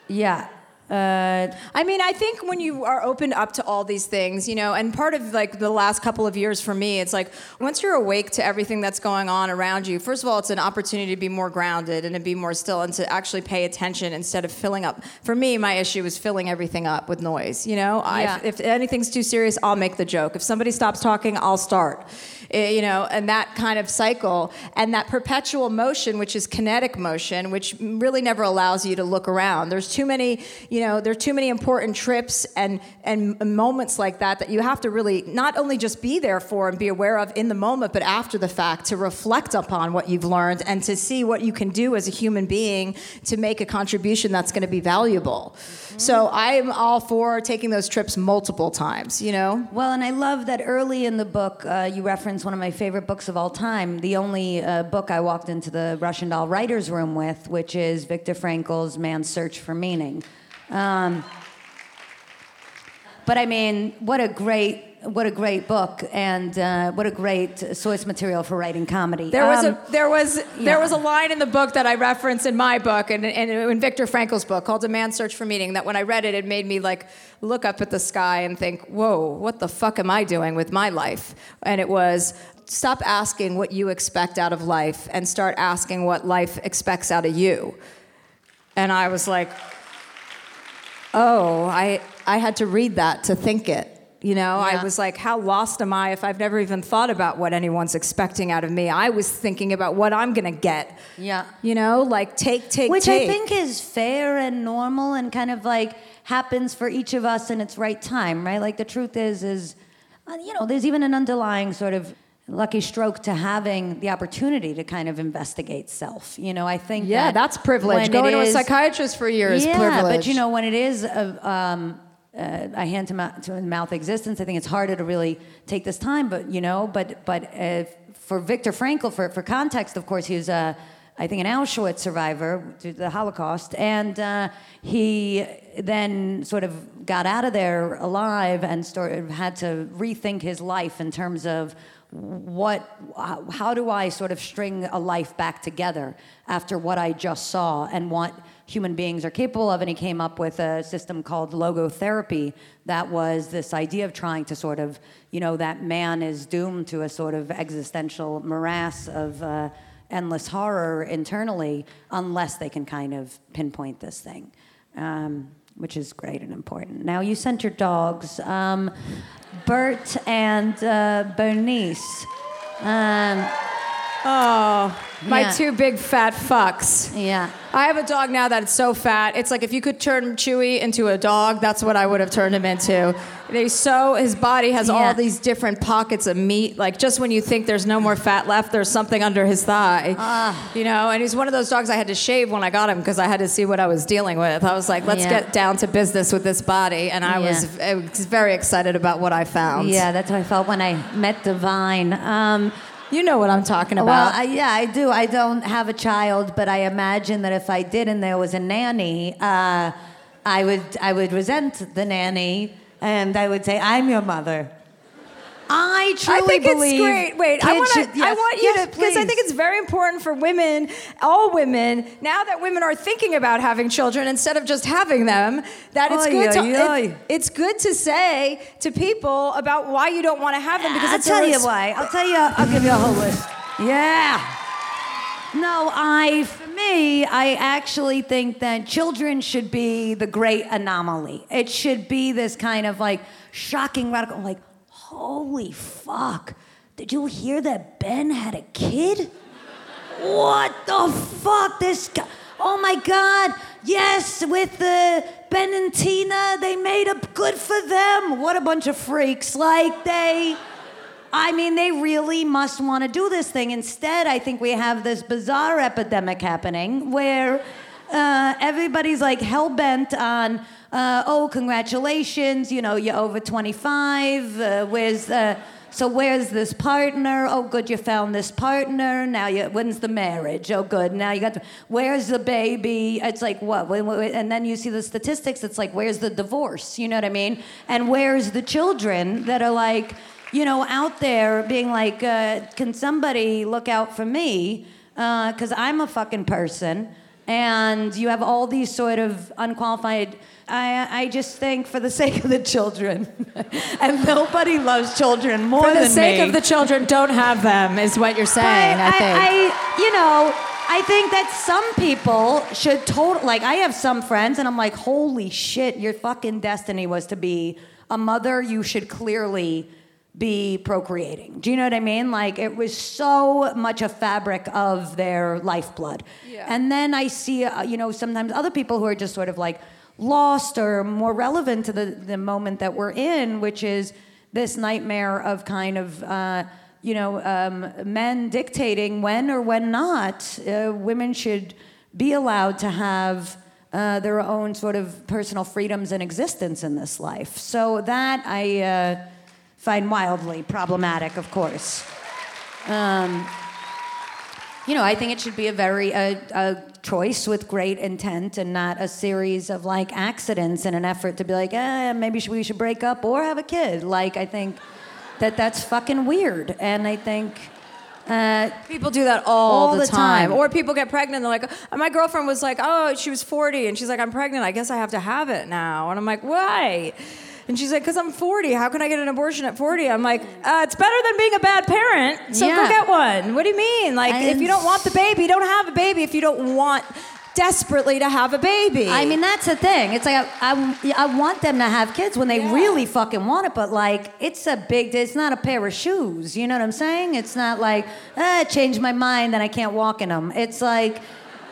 yeah. Uh,
I mean, I think when you are opened up to all these things, you know, and part of like the last couple of years for me, it's like once you're awake to everything that's going on around you, first of all, it's an opportunity to be more grounded and to be more still and to actually pay attention instead of filling up. For me, my issue is filling everything up with noise, you know?
Yeah.
I, if anything's too serious, I'll make the joke. If somebody stops talking, I'll start. Eh, You know, and that kind of cycle and that perpetual motion, which is kinetic motion, which really never allows you to look around. There's too many, you know, there are too many important trips and and moments like that that you have to really not only just be there for and be aware of in the moment, but after the fact to reflect upon what you've learned and to see what you can do as a human being to make a contribution that's going to be valuable. So I'm all for taking those trips multiple times. You know.
Well, and I love that early in the book uh, you reference one of my favorite books of all time, the only uh, book I walked into the Russian doll writers' room with, which is Viktor Frankl's Man's Search for Meaning. Um, but I mean, what a great, what a great book, and uh, what a great source material for writing comedy.
There was
Um,
a there was
yeah.
there was a line in the book that I reference in my book and, and in Viktor Frankl's book called A Man's Search for Meaning that when I read it it made me like look up at the sky and think, "Whoa, what the fuck am I doing with my life?" And it was stop asking what you expect out of life and start asking what life expects out of you. And I was like, "Oh, I I had to read that to think it." You know, I was like, how lost am I if I've never even thought about what anyone's expecting out of me? I was thinking about what I'm gonna get.
Yeah.
You know, like take, take, take
Which
take.
I think is fair and normal and kind of like happens for each of us in its right time, right? Like the truth is, is, uh, you know, there's even an underlying sort of lucky stroke to having the opportunity to kind of investigate self. You know, I think
Yeah,
that
that's privilege. Going to a psychiatrist for a year is
yeah,
privilege.
but you know, when it is a, um, uh, a hand to mouth, to mouth existence, I think it's harder to really take this time. But you know, but but uh, for Viktor Frankl, for for context, of course, he was a I think an Auschwitz survivor to the Holocaust, and uh, he then sort of got out of there alive and started had to rethink his life in terms of what how, do I sort of string a life back together after what I just saw and what human beings are capable of? And he came up with a system called logotherapy that was this idea of trying to sort of you know that man is doomed to a sort of existential morass of uh, endless horror internally unless they can kind of pinpoint this thing. Um, which is great and important now you sent your dogs um, bert and uh, bernice um,
Oh, my
Yeah.
two big fat fucks.
Yeah.
I have a dog now that's so fat. It's like if you could turn Chewy into a dog, that's what I would have turned him into. He's so his body has
Yeah.
all these different pockets of meat. Like just when you think there's no more fat left, there's something under his thigh.
Ah.
You know, and he's one of those dogs I had to shave when I got him because I had to see what I was dealing with. I was like, let's
Yeah.
get down to business with this body, and I was, I was very excited about what I found.
yeah that's how i felt when i met divine um,
you know what I'm talking about.
Well, I, yeah, I do. I don't have a child, but I imagine that if I did and there was a nanny, uh, I would I would resent the nanny and I would say, "I'm your mother." I truly
I think
believe
it's great. Wait, I want to.
should-
I want you
yes,
to because I think it's very important for women, all women, now that women are thinking about having children instead of just having them. That it's
Oy,
good to.
oy,
it- it's good to say to people about why you don't want to have them because
I'll tell you why. I'll tell you. I'll give you a whole list. Yeah. No, I, for me, I actually think that children should be the great anomaly. It should be this kind of like shocking, radical, like, holy fuck. Did you hear that Ben had a kid? What the fuck? This guy. Oh my God. Yes, with the Ben and Tina, they made up good for them. What a bunch of freaks. Like, they. I mean, they really must want to do this thing. Instead, I think we have this bizarre epidemic happening where uh, everybody's like hell bent on, uh, oh, congratulations, you know, you're over 25. Uh, where's uh, so where's this partner? Oh, good, you found this partner. Now you, when's the marriage? Oh, good. Now you got. Where's the baby? It's like what? And then you see the statistics. It's like where's the divorce? You know what I mean? And where's the children that are like you know, out there being like, uh, can somebody look out for me? Because I'm a fucking person. And you have all these sort of unqualified. I, I just think for the sake of the children, and nobody loves children more
For the sake
me.
of the children, don't have them, is what you're saying, I, think.
I, you know, I think that some people should total. Like, I have some friends, and I'm like, holy shit, your fucking destiny was to be a mother. You should clearly be procreating. Do you know what I mean? Like, it was so much a fabric of their lifeblood.
Yeah.
And then I see, uh, you know, sometimes other people who are just sort of like lost or more relevant to the, the moment that we're in, which is this nightmare of kind of, uh, you know, um, men dictating when or when not uh, women should be allowed to have uh, their own sort of personal freedoms and existence in this life. So that I uh, find wildly problematic, of course. Um, you know, I think it should be a very a, a choice with great intent and not a series of like accidents in an effort to be like, eh, maybe we should break up or have a kid. Like, I think that that's fucking weird, and I think. Uh,
People do that all,
All
the,
the
time.
time.
Or people get pregnant. They're like, uh, my girlfriend was like, oh, she was 40. And she's like, I'm pregnant. I guess I have to have it now. And I'm like, why? And she's like, because I'm 40. How can I get an abortion at 40? I'm like, uh, it's better than being a bad parent. So go get one. What do you mean? Like, if you don't want the baby, don't have a baby if you don't want desperately to have a baby.
I mean, that's the thing. It's like I, I, I want them to have kids when they really fucking want it, but like it's a big. It's not a pair of shoes. You know what I'm saying? It's not like ah, I changed my mind and I can't walk in them. It's like,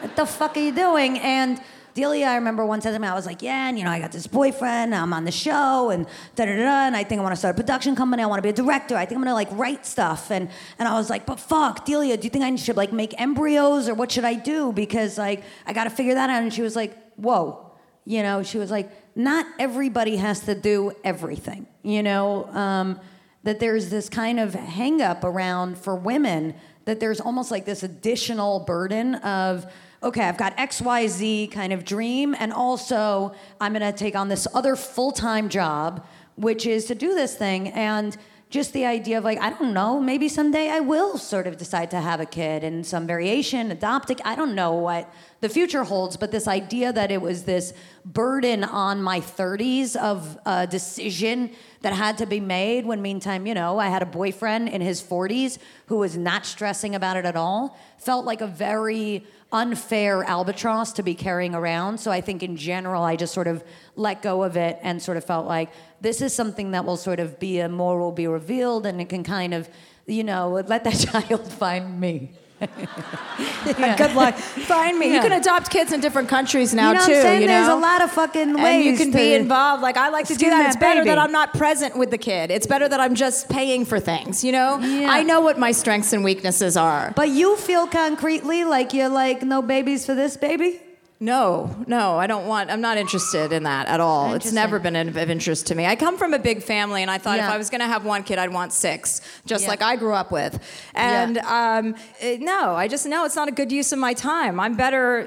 what the fuck are you doing? And Delia, I remember one time I was like, yeah, and you know, I got this boyfriend, I'm on the show, and da da da, and I think I want to start a production company. I want to be a director. I think I'm gonna like write stuff, and and I was like, but fuck, Delia, do you think I should like make embryos or what should I do? Because like I got to figure that out. And she was like, whoa, you know, she was like, not everybody has to do everything, you know. Um, that there's this kind of hang up around for women that there's almost like this additional burden of okay, I've got XYZ kind of dream, and also I'm gonna take on this other full time job, which is to do this thing. And just the idea of like, I don't know, maybe someday I will sort of decide to have a kid in some variation, adopt I don't know what the future holds, but this idea that it was this burden on my 30s of a decision that had to be made when meantime, you know, I had a boyfriend in his 40s who was not stressing about it at all, felt like a very unfair albatross to be carrying around. So I think in general, I just sort of let go of it and sort of felt like this is something that will sort of be a more will be revealed and it can kind of, you know, let that child find me.
yeah. Good luck. Find me. Yeah. You can adopt kids in different countries now
you know
too.
I'm saying?
You know?
There's a lot of fucking ways.
And you can be involved. Like I like to do that.
that
it's better
baby.
that I'm not present with the kid. It's better that I'm just paying for things. You know.
Yeah.
I know what my strengths and weaknesses are.
But you feel concretely like you're like no babies for this baby.
No, no, I don't want. I'm not interested in that at all. It's never been of interest to me. I come from a big family, and I thought
Yeah.
if I was going to have one kid, I'd want six, just
Yeah.
like I grew up with. And um, it- no, I just know it's not a good use of my time. I'm better,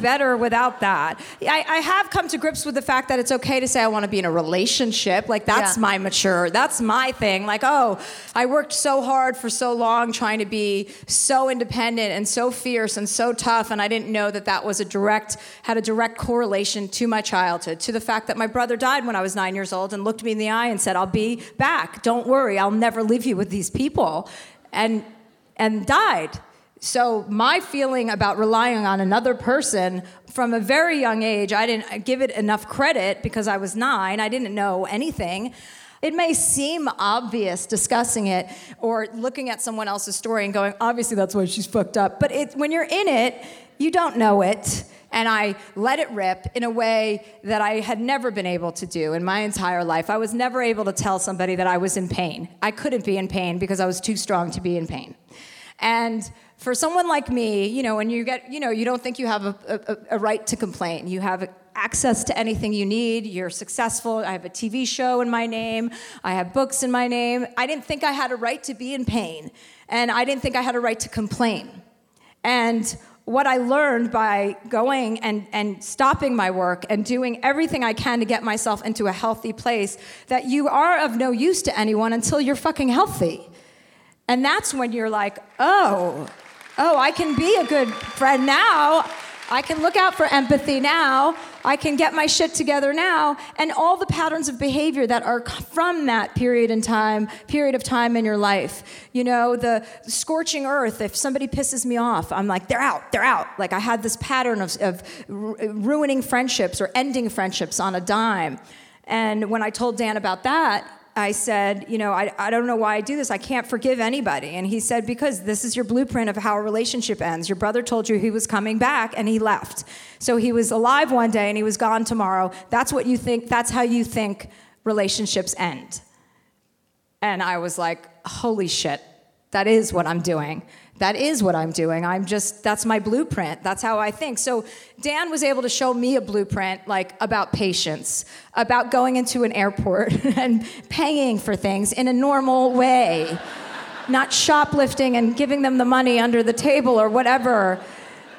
better without that. I, I have come to grips with the fact that it's okay to say I want to be in a relationship. Like that's
Yeah.
my mature. That's my thing. Like oh, I worked so hard for so long trying to be so independent and so fierce and so tough, and I didn't know that that was a direct had a direct correlation to my childhood, to the fact that my brother died when I was nine years old and looked me in the eye and said, "I'll be back. Don't worry. I'll never leave you with these people," and and died. So my feeling about relying on another person from a very young age, I didn't give it enough credit because I was nine. I didn't know anything. It may seem obvious discussing it or looking at someone else's story and going, obviously that's why she's fucked up. But it, when you're in it, you don't know it. And I let it rip in a way that I had never been able to do in my entire life. I was never able to tell somebody that I was in pain. I couldn't be in pain because I was too strong to be in pain. And for someone like me, you know, when you get, you know, you don't think you have a, a, a right to complain. You have access to anything you need. You're successful. I have a TV show in my name. I have books in my name. I didn't think I had a right to be in pain. And I didn't think I had a right to complain. And what I learned by going and, and stopping my work and doing everything I can to get myself into a healthy place, that you are of no use to anyone until you're fucking healthy. And that's when you're like, oh, oh, I can be a good friend now. I can look out for empathy now. I can get my shit together now. And all the patterns of behavior that are from that period in time, period of time in your life. You know, the scorching earth, if somebody pisses me off, I'm like, they're out, they're out. Like I had this pattern of, of ruining friendships or ending friendships on a dime. And when I told Dan about that, I said, you know, I, I don't know why I do this. I can't forgive anybody. And he said, because this is your blueprint of how a relationship ends. Your brother told you he was coming back and he left. So he was alive one day and he was gone tomorrow. That's what you think, that's how you think relationships end. And I was like, holy shit, that is what I'm doing. That is what I'm doing. I'm just, that's my blueprint. That's how I think. So Dan was able to show me a blueprint, like about patience, about going into an airport and paying for things in a normal way, not shoplifting and giving them the money under the table or whatever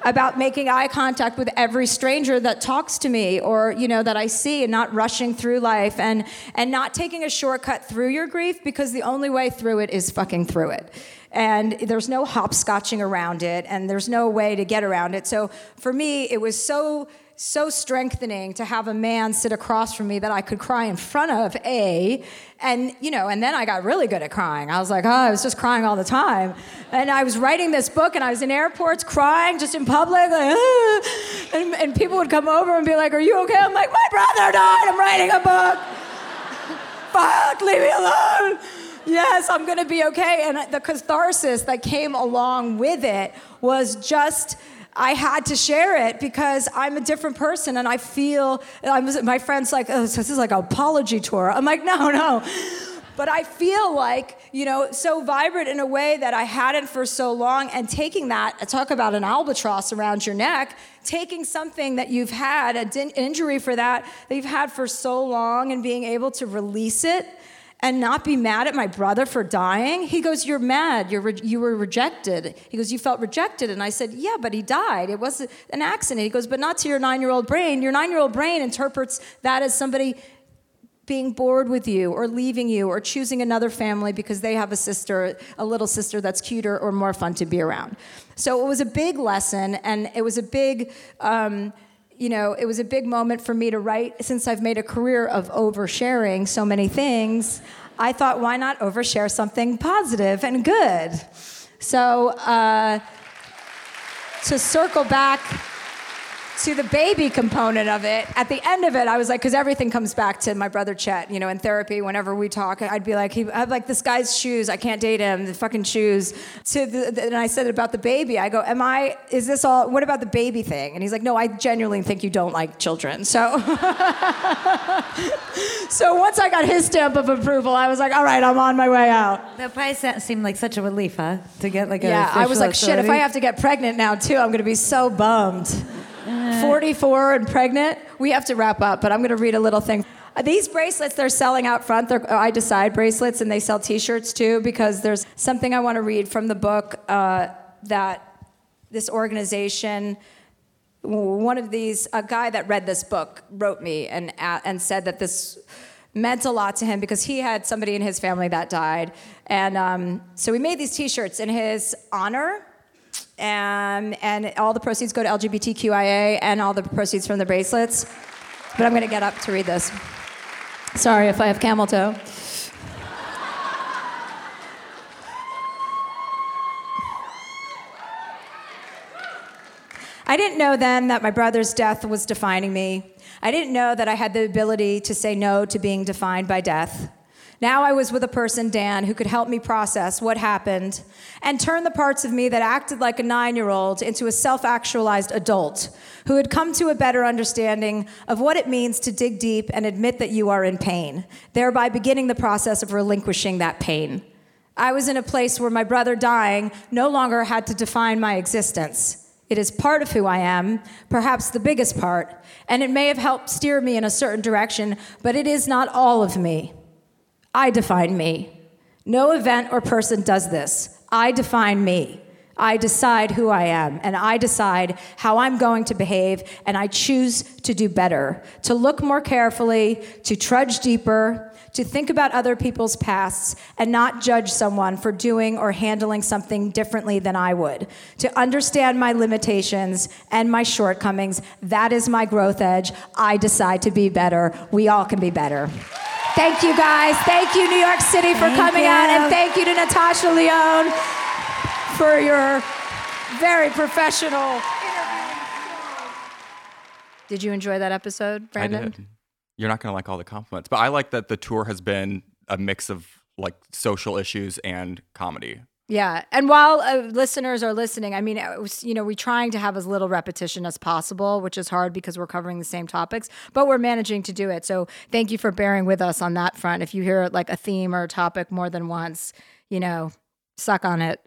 about making eye contact with every stranger that talks to me or you know that I see and not rushing through life and and not taking a shortcut through your grief because the only way through it is fucking through it. And there's no hopscotching around it and there's no way to get around it. So for me it was so so strengthening to have a man sit across from me that I could cry in front of, A, and you know, and then I got really good at crying. I was like, oh, I was just crying all the time. And I was writing this book and I was in airports crying just in public, like, ah. and, and people would come over and be like, Are you okay? I'm like, My brother died, I'm writing a book. Fuck, leave me alone. Yes, I'm gonna be okay. And the catharsis that came along with it was just I had to share it because I'm a different person and I feel, I my friend's like, oh, this is like an apology tour. I'm like, no, no. But I feel like, you know, so vibrant in a way that I hadn't for so long. And taking that, talk about an albatross around your neck, taking something that you've had, an injury for that, that you've had for so long, and being able to release it and not be mad at my brother for dying? He goes, You're mad. You're re- you were rejected. He goes, You felt rejected. And I said, Yeah, but he died. It was an accident. He goes, But not to your nine year old brain. Your nine year old brain interprets that as somebody being bored with you or leaving you or choosing another family because they have a sister, a little sister that's cuter or more fun to be around. So it was a big lesson and it was a big, um, you know, it was a big moment for me to write. Since I've made a career of oversharing so many things, I thought, why not overshare something positive and good? So, uh, to circle back to the baby component of it, at the end of it, I was like, because everything comes back to my brother Chet. You know, in therapy, whenever we talk, I'd be like, he, I have like this guy's shoes. I can't date him. The fucking shoes. To the, the, and I said about the baby. I go, am I? Is this all? What about the baby thing? And he's like, no, I genuinely think you don't like children. So, so once I got his stamp of approval, I was like, all right, I'm on my way out.
The price seemed like such a relief, huh? To get like a
yeah. I was like, shit. If I have to get pregnant now too, I'm gonna be so bummed. 44 and pregnant. We have to wrap up, but I'm going to read a little thing. Uh, these bracelets they're selling out front, they're I Decide bracelets, and they sell t shirts too because there's something I want to read from the book uh, that this organization one of these a guy that read this book wrote me and and said that this meant a lot to him because he had somebody in his family that died and um, so we made these t-shirts in his honor um, and all the proceeds go to LGBTQIA and all the proceeds from the bracelets. But I'm going to get up to read this. Sorry if I have camel toe. I didn't know then that my brother's death was defining me. I didn't know that I had the ability to say no to being defined by death. Now I was with a person, Dan, who could help me process what happened and turn the parts of me that acted like a nine year old into a self actualized adult who had come to a better understanding of what it means to dig deep and admit that you are in pain, thereby beginning the process of relinquishing that pain. I was in a place where my brother dying no longer had to define my existence. It is part of who I am, perhaps the biggest part, and it may have helped steer me in a certain direction, but it is not all of me. I define me. No event or person does this. I define me. I decide who I am, and I decide how I'm going to behave, and I choose to do better, to look more carefully, to trudge deeper, to think about other people's pasts, and not judge someone for doing or handling something differently than I would, to understand my limitations and my shortcomings. That is my growth edge. I decide to be better. We all can be better. Thank you guys. Thank you, New York City, for
Thank
coming
you.
out. And thank you to Natasha Lyonne for your very professional interview. Did you enjoy that episode, Brandon?
I did. You're not going to like all the compliments, but I like that the tour has been a mix of like social issues and comedy.
Yeah, and while uh, listeners are listening, I mean, it was, you know, we're trying to have as little repetition as possible, which is hard because we're covering the same topics, but we're managing to do it. So thank you for bearing with us on that front. If you hear like a theme or a topic more than once, you know, suck on it.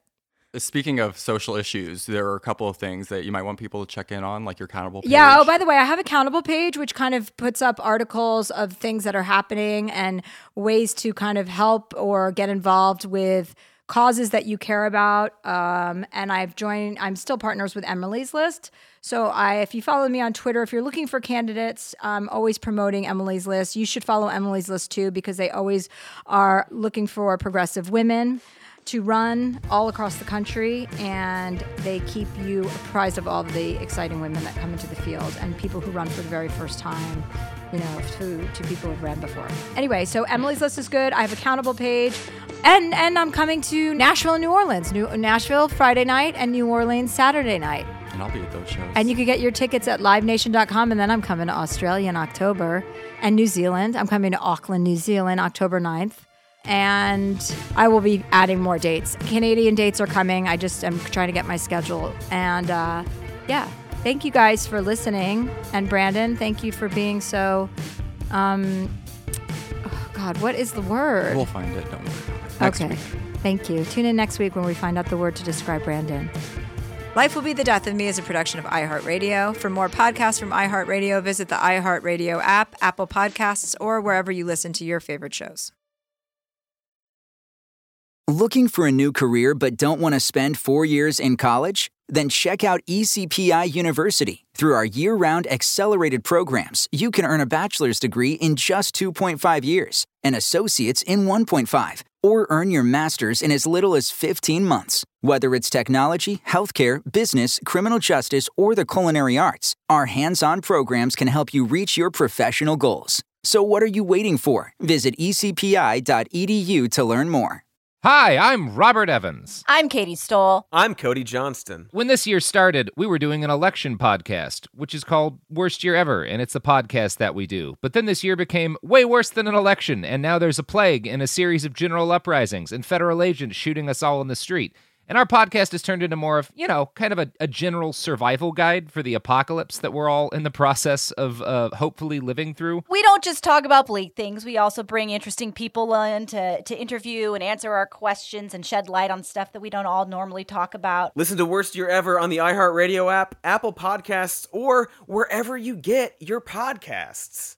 Speaking of social issues, there are a couple of things that you might want people to check in on, like your accountable page.
Yeah. Oh, by the way, I have a accountable page, which kind of puts up articles of things that are happening and ways to kind of help or get involved with causes that you care about. Um, and I've joined. I'm still partners with Emily's List. So I, if you follow me on Twitter, if you're looking for candidates, I'm always promoting Emily's List. You should follow Emily's List too because they always are looking for progressive women. To run all across the country, and they keep you apprised of all the exciting women that come into the field and people who run for the very first time, you know, to, to people who've ran before. Anyway, so Emily's List is good. I have a countable page. And, and I'm coming to Nashville and New Orleans. New, Nashville Friday night and New Orleans Saturday night.
And I'll be at those shows.
And you can get your tickets at livenation.com. And then I'm coming to Australia in October and New Zealand. I'm coming to Auckland, New Zealand, October 9th. And I will be adding more dates. Canadian dates are coming. I just am trying to get my schedule. And uh, yeah, thank you guys for listening. And Brandon, thank you for being so. Um, oh God, what is the word?
We'll find it. Don't worry. Next
okay.
week.
Thank you. Tune in next week when we find out the word to describe Brandon.
Life Will Be the Death of Me is a production of iHeartRadio. For more podcasts from iHeartRadio, visit the iHeartRadio app, Apple Podcasts, or wherever you listen to your favorite shows.
Looking for a new career but don't want to spend four years in college? Then check out ECPI University. Through our year round accelerated programs, you can earn a bachelor's degree in just 2.5 years, an associate's in 1.5, or earn your master's in as little as 15 months. Whether it's technology, healthcare, business, criminal justice, or the culinary arts, our hands on programs can help you reach your professional goals. So, what are you waiting for? Visit ecpi.edu to learn more.
Hi, I'm Robert Evans.
I'm Katie Stoll.
I'm Cody Johnston.
When this year started, we were doing an election podcast, which is called Worst Year Ever, and it's the podcast that we do. But then this year became way worse than an election, and now there's a plague and a series of general uprisings and federal agents shooting us all in the street. And our podcast has turned into more of, you know, kind of a, a general survival guide for the apocalypse that we're all in the process of uh, hopefully living through.
We don't just talk about bleak things. We also bring interesting people in to, to interview and answer our questions and shed light on stuff that we don't all normally talk about.
Listen to Worst Year Ever on the iHeartRadio app, Apple Podcasts, or wherever you get your podcasts.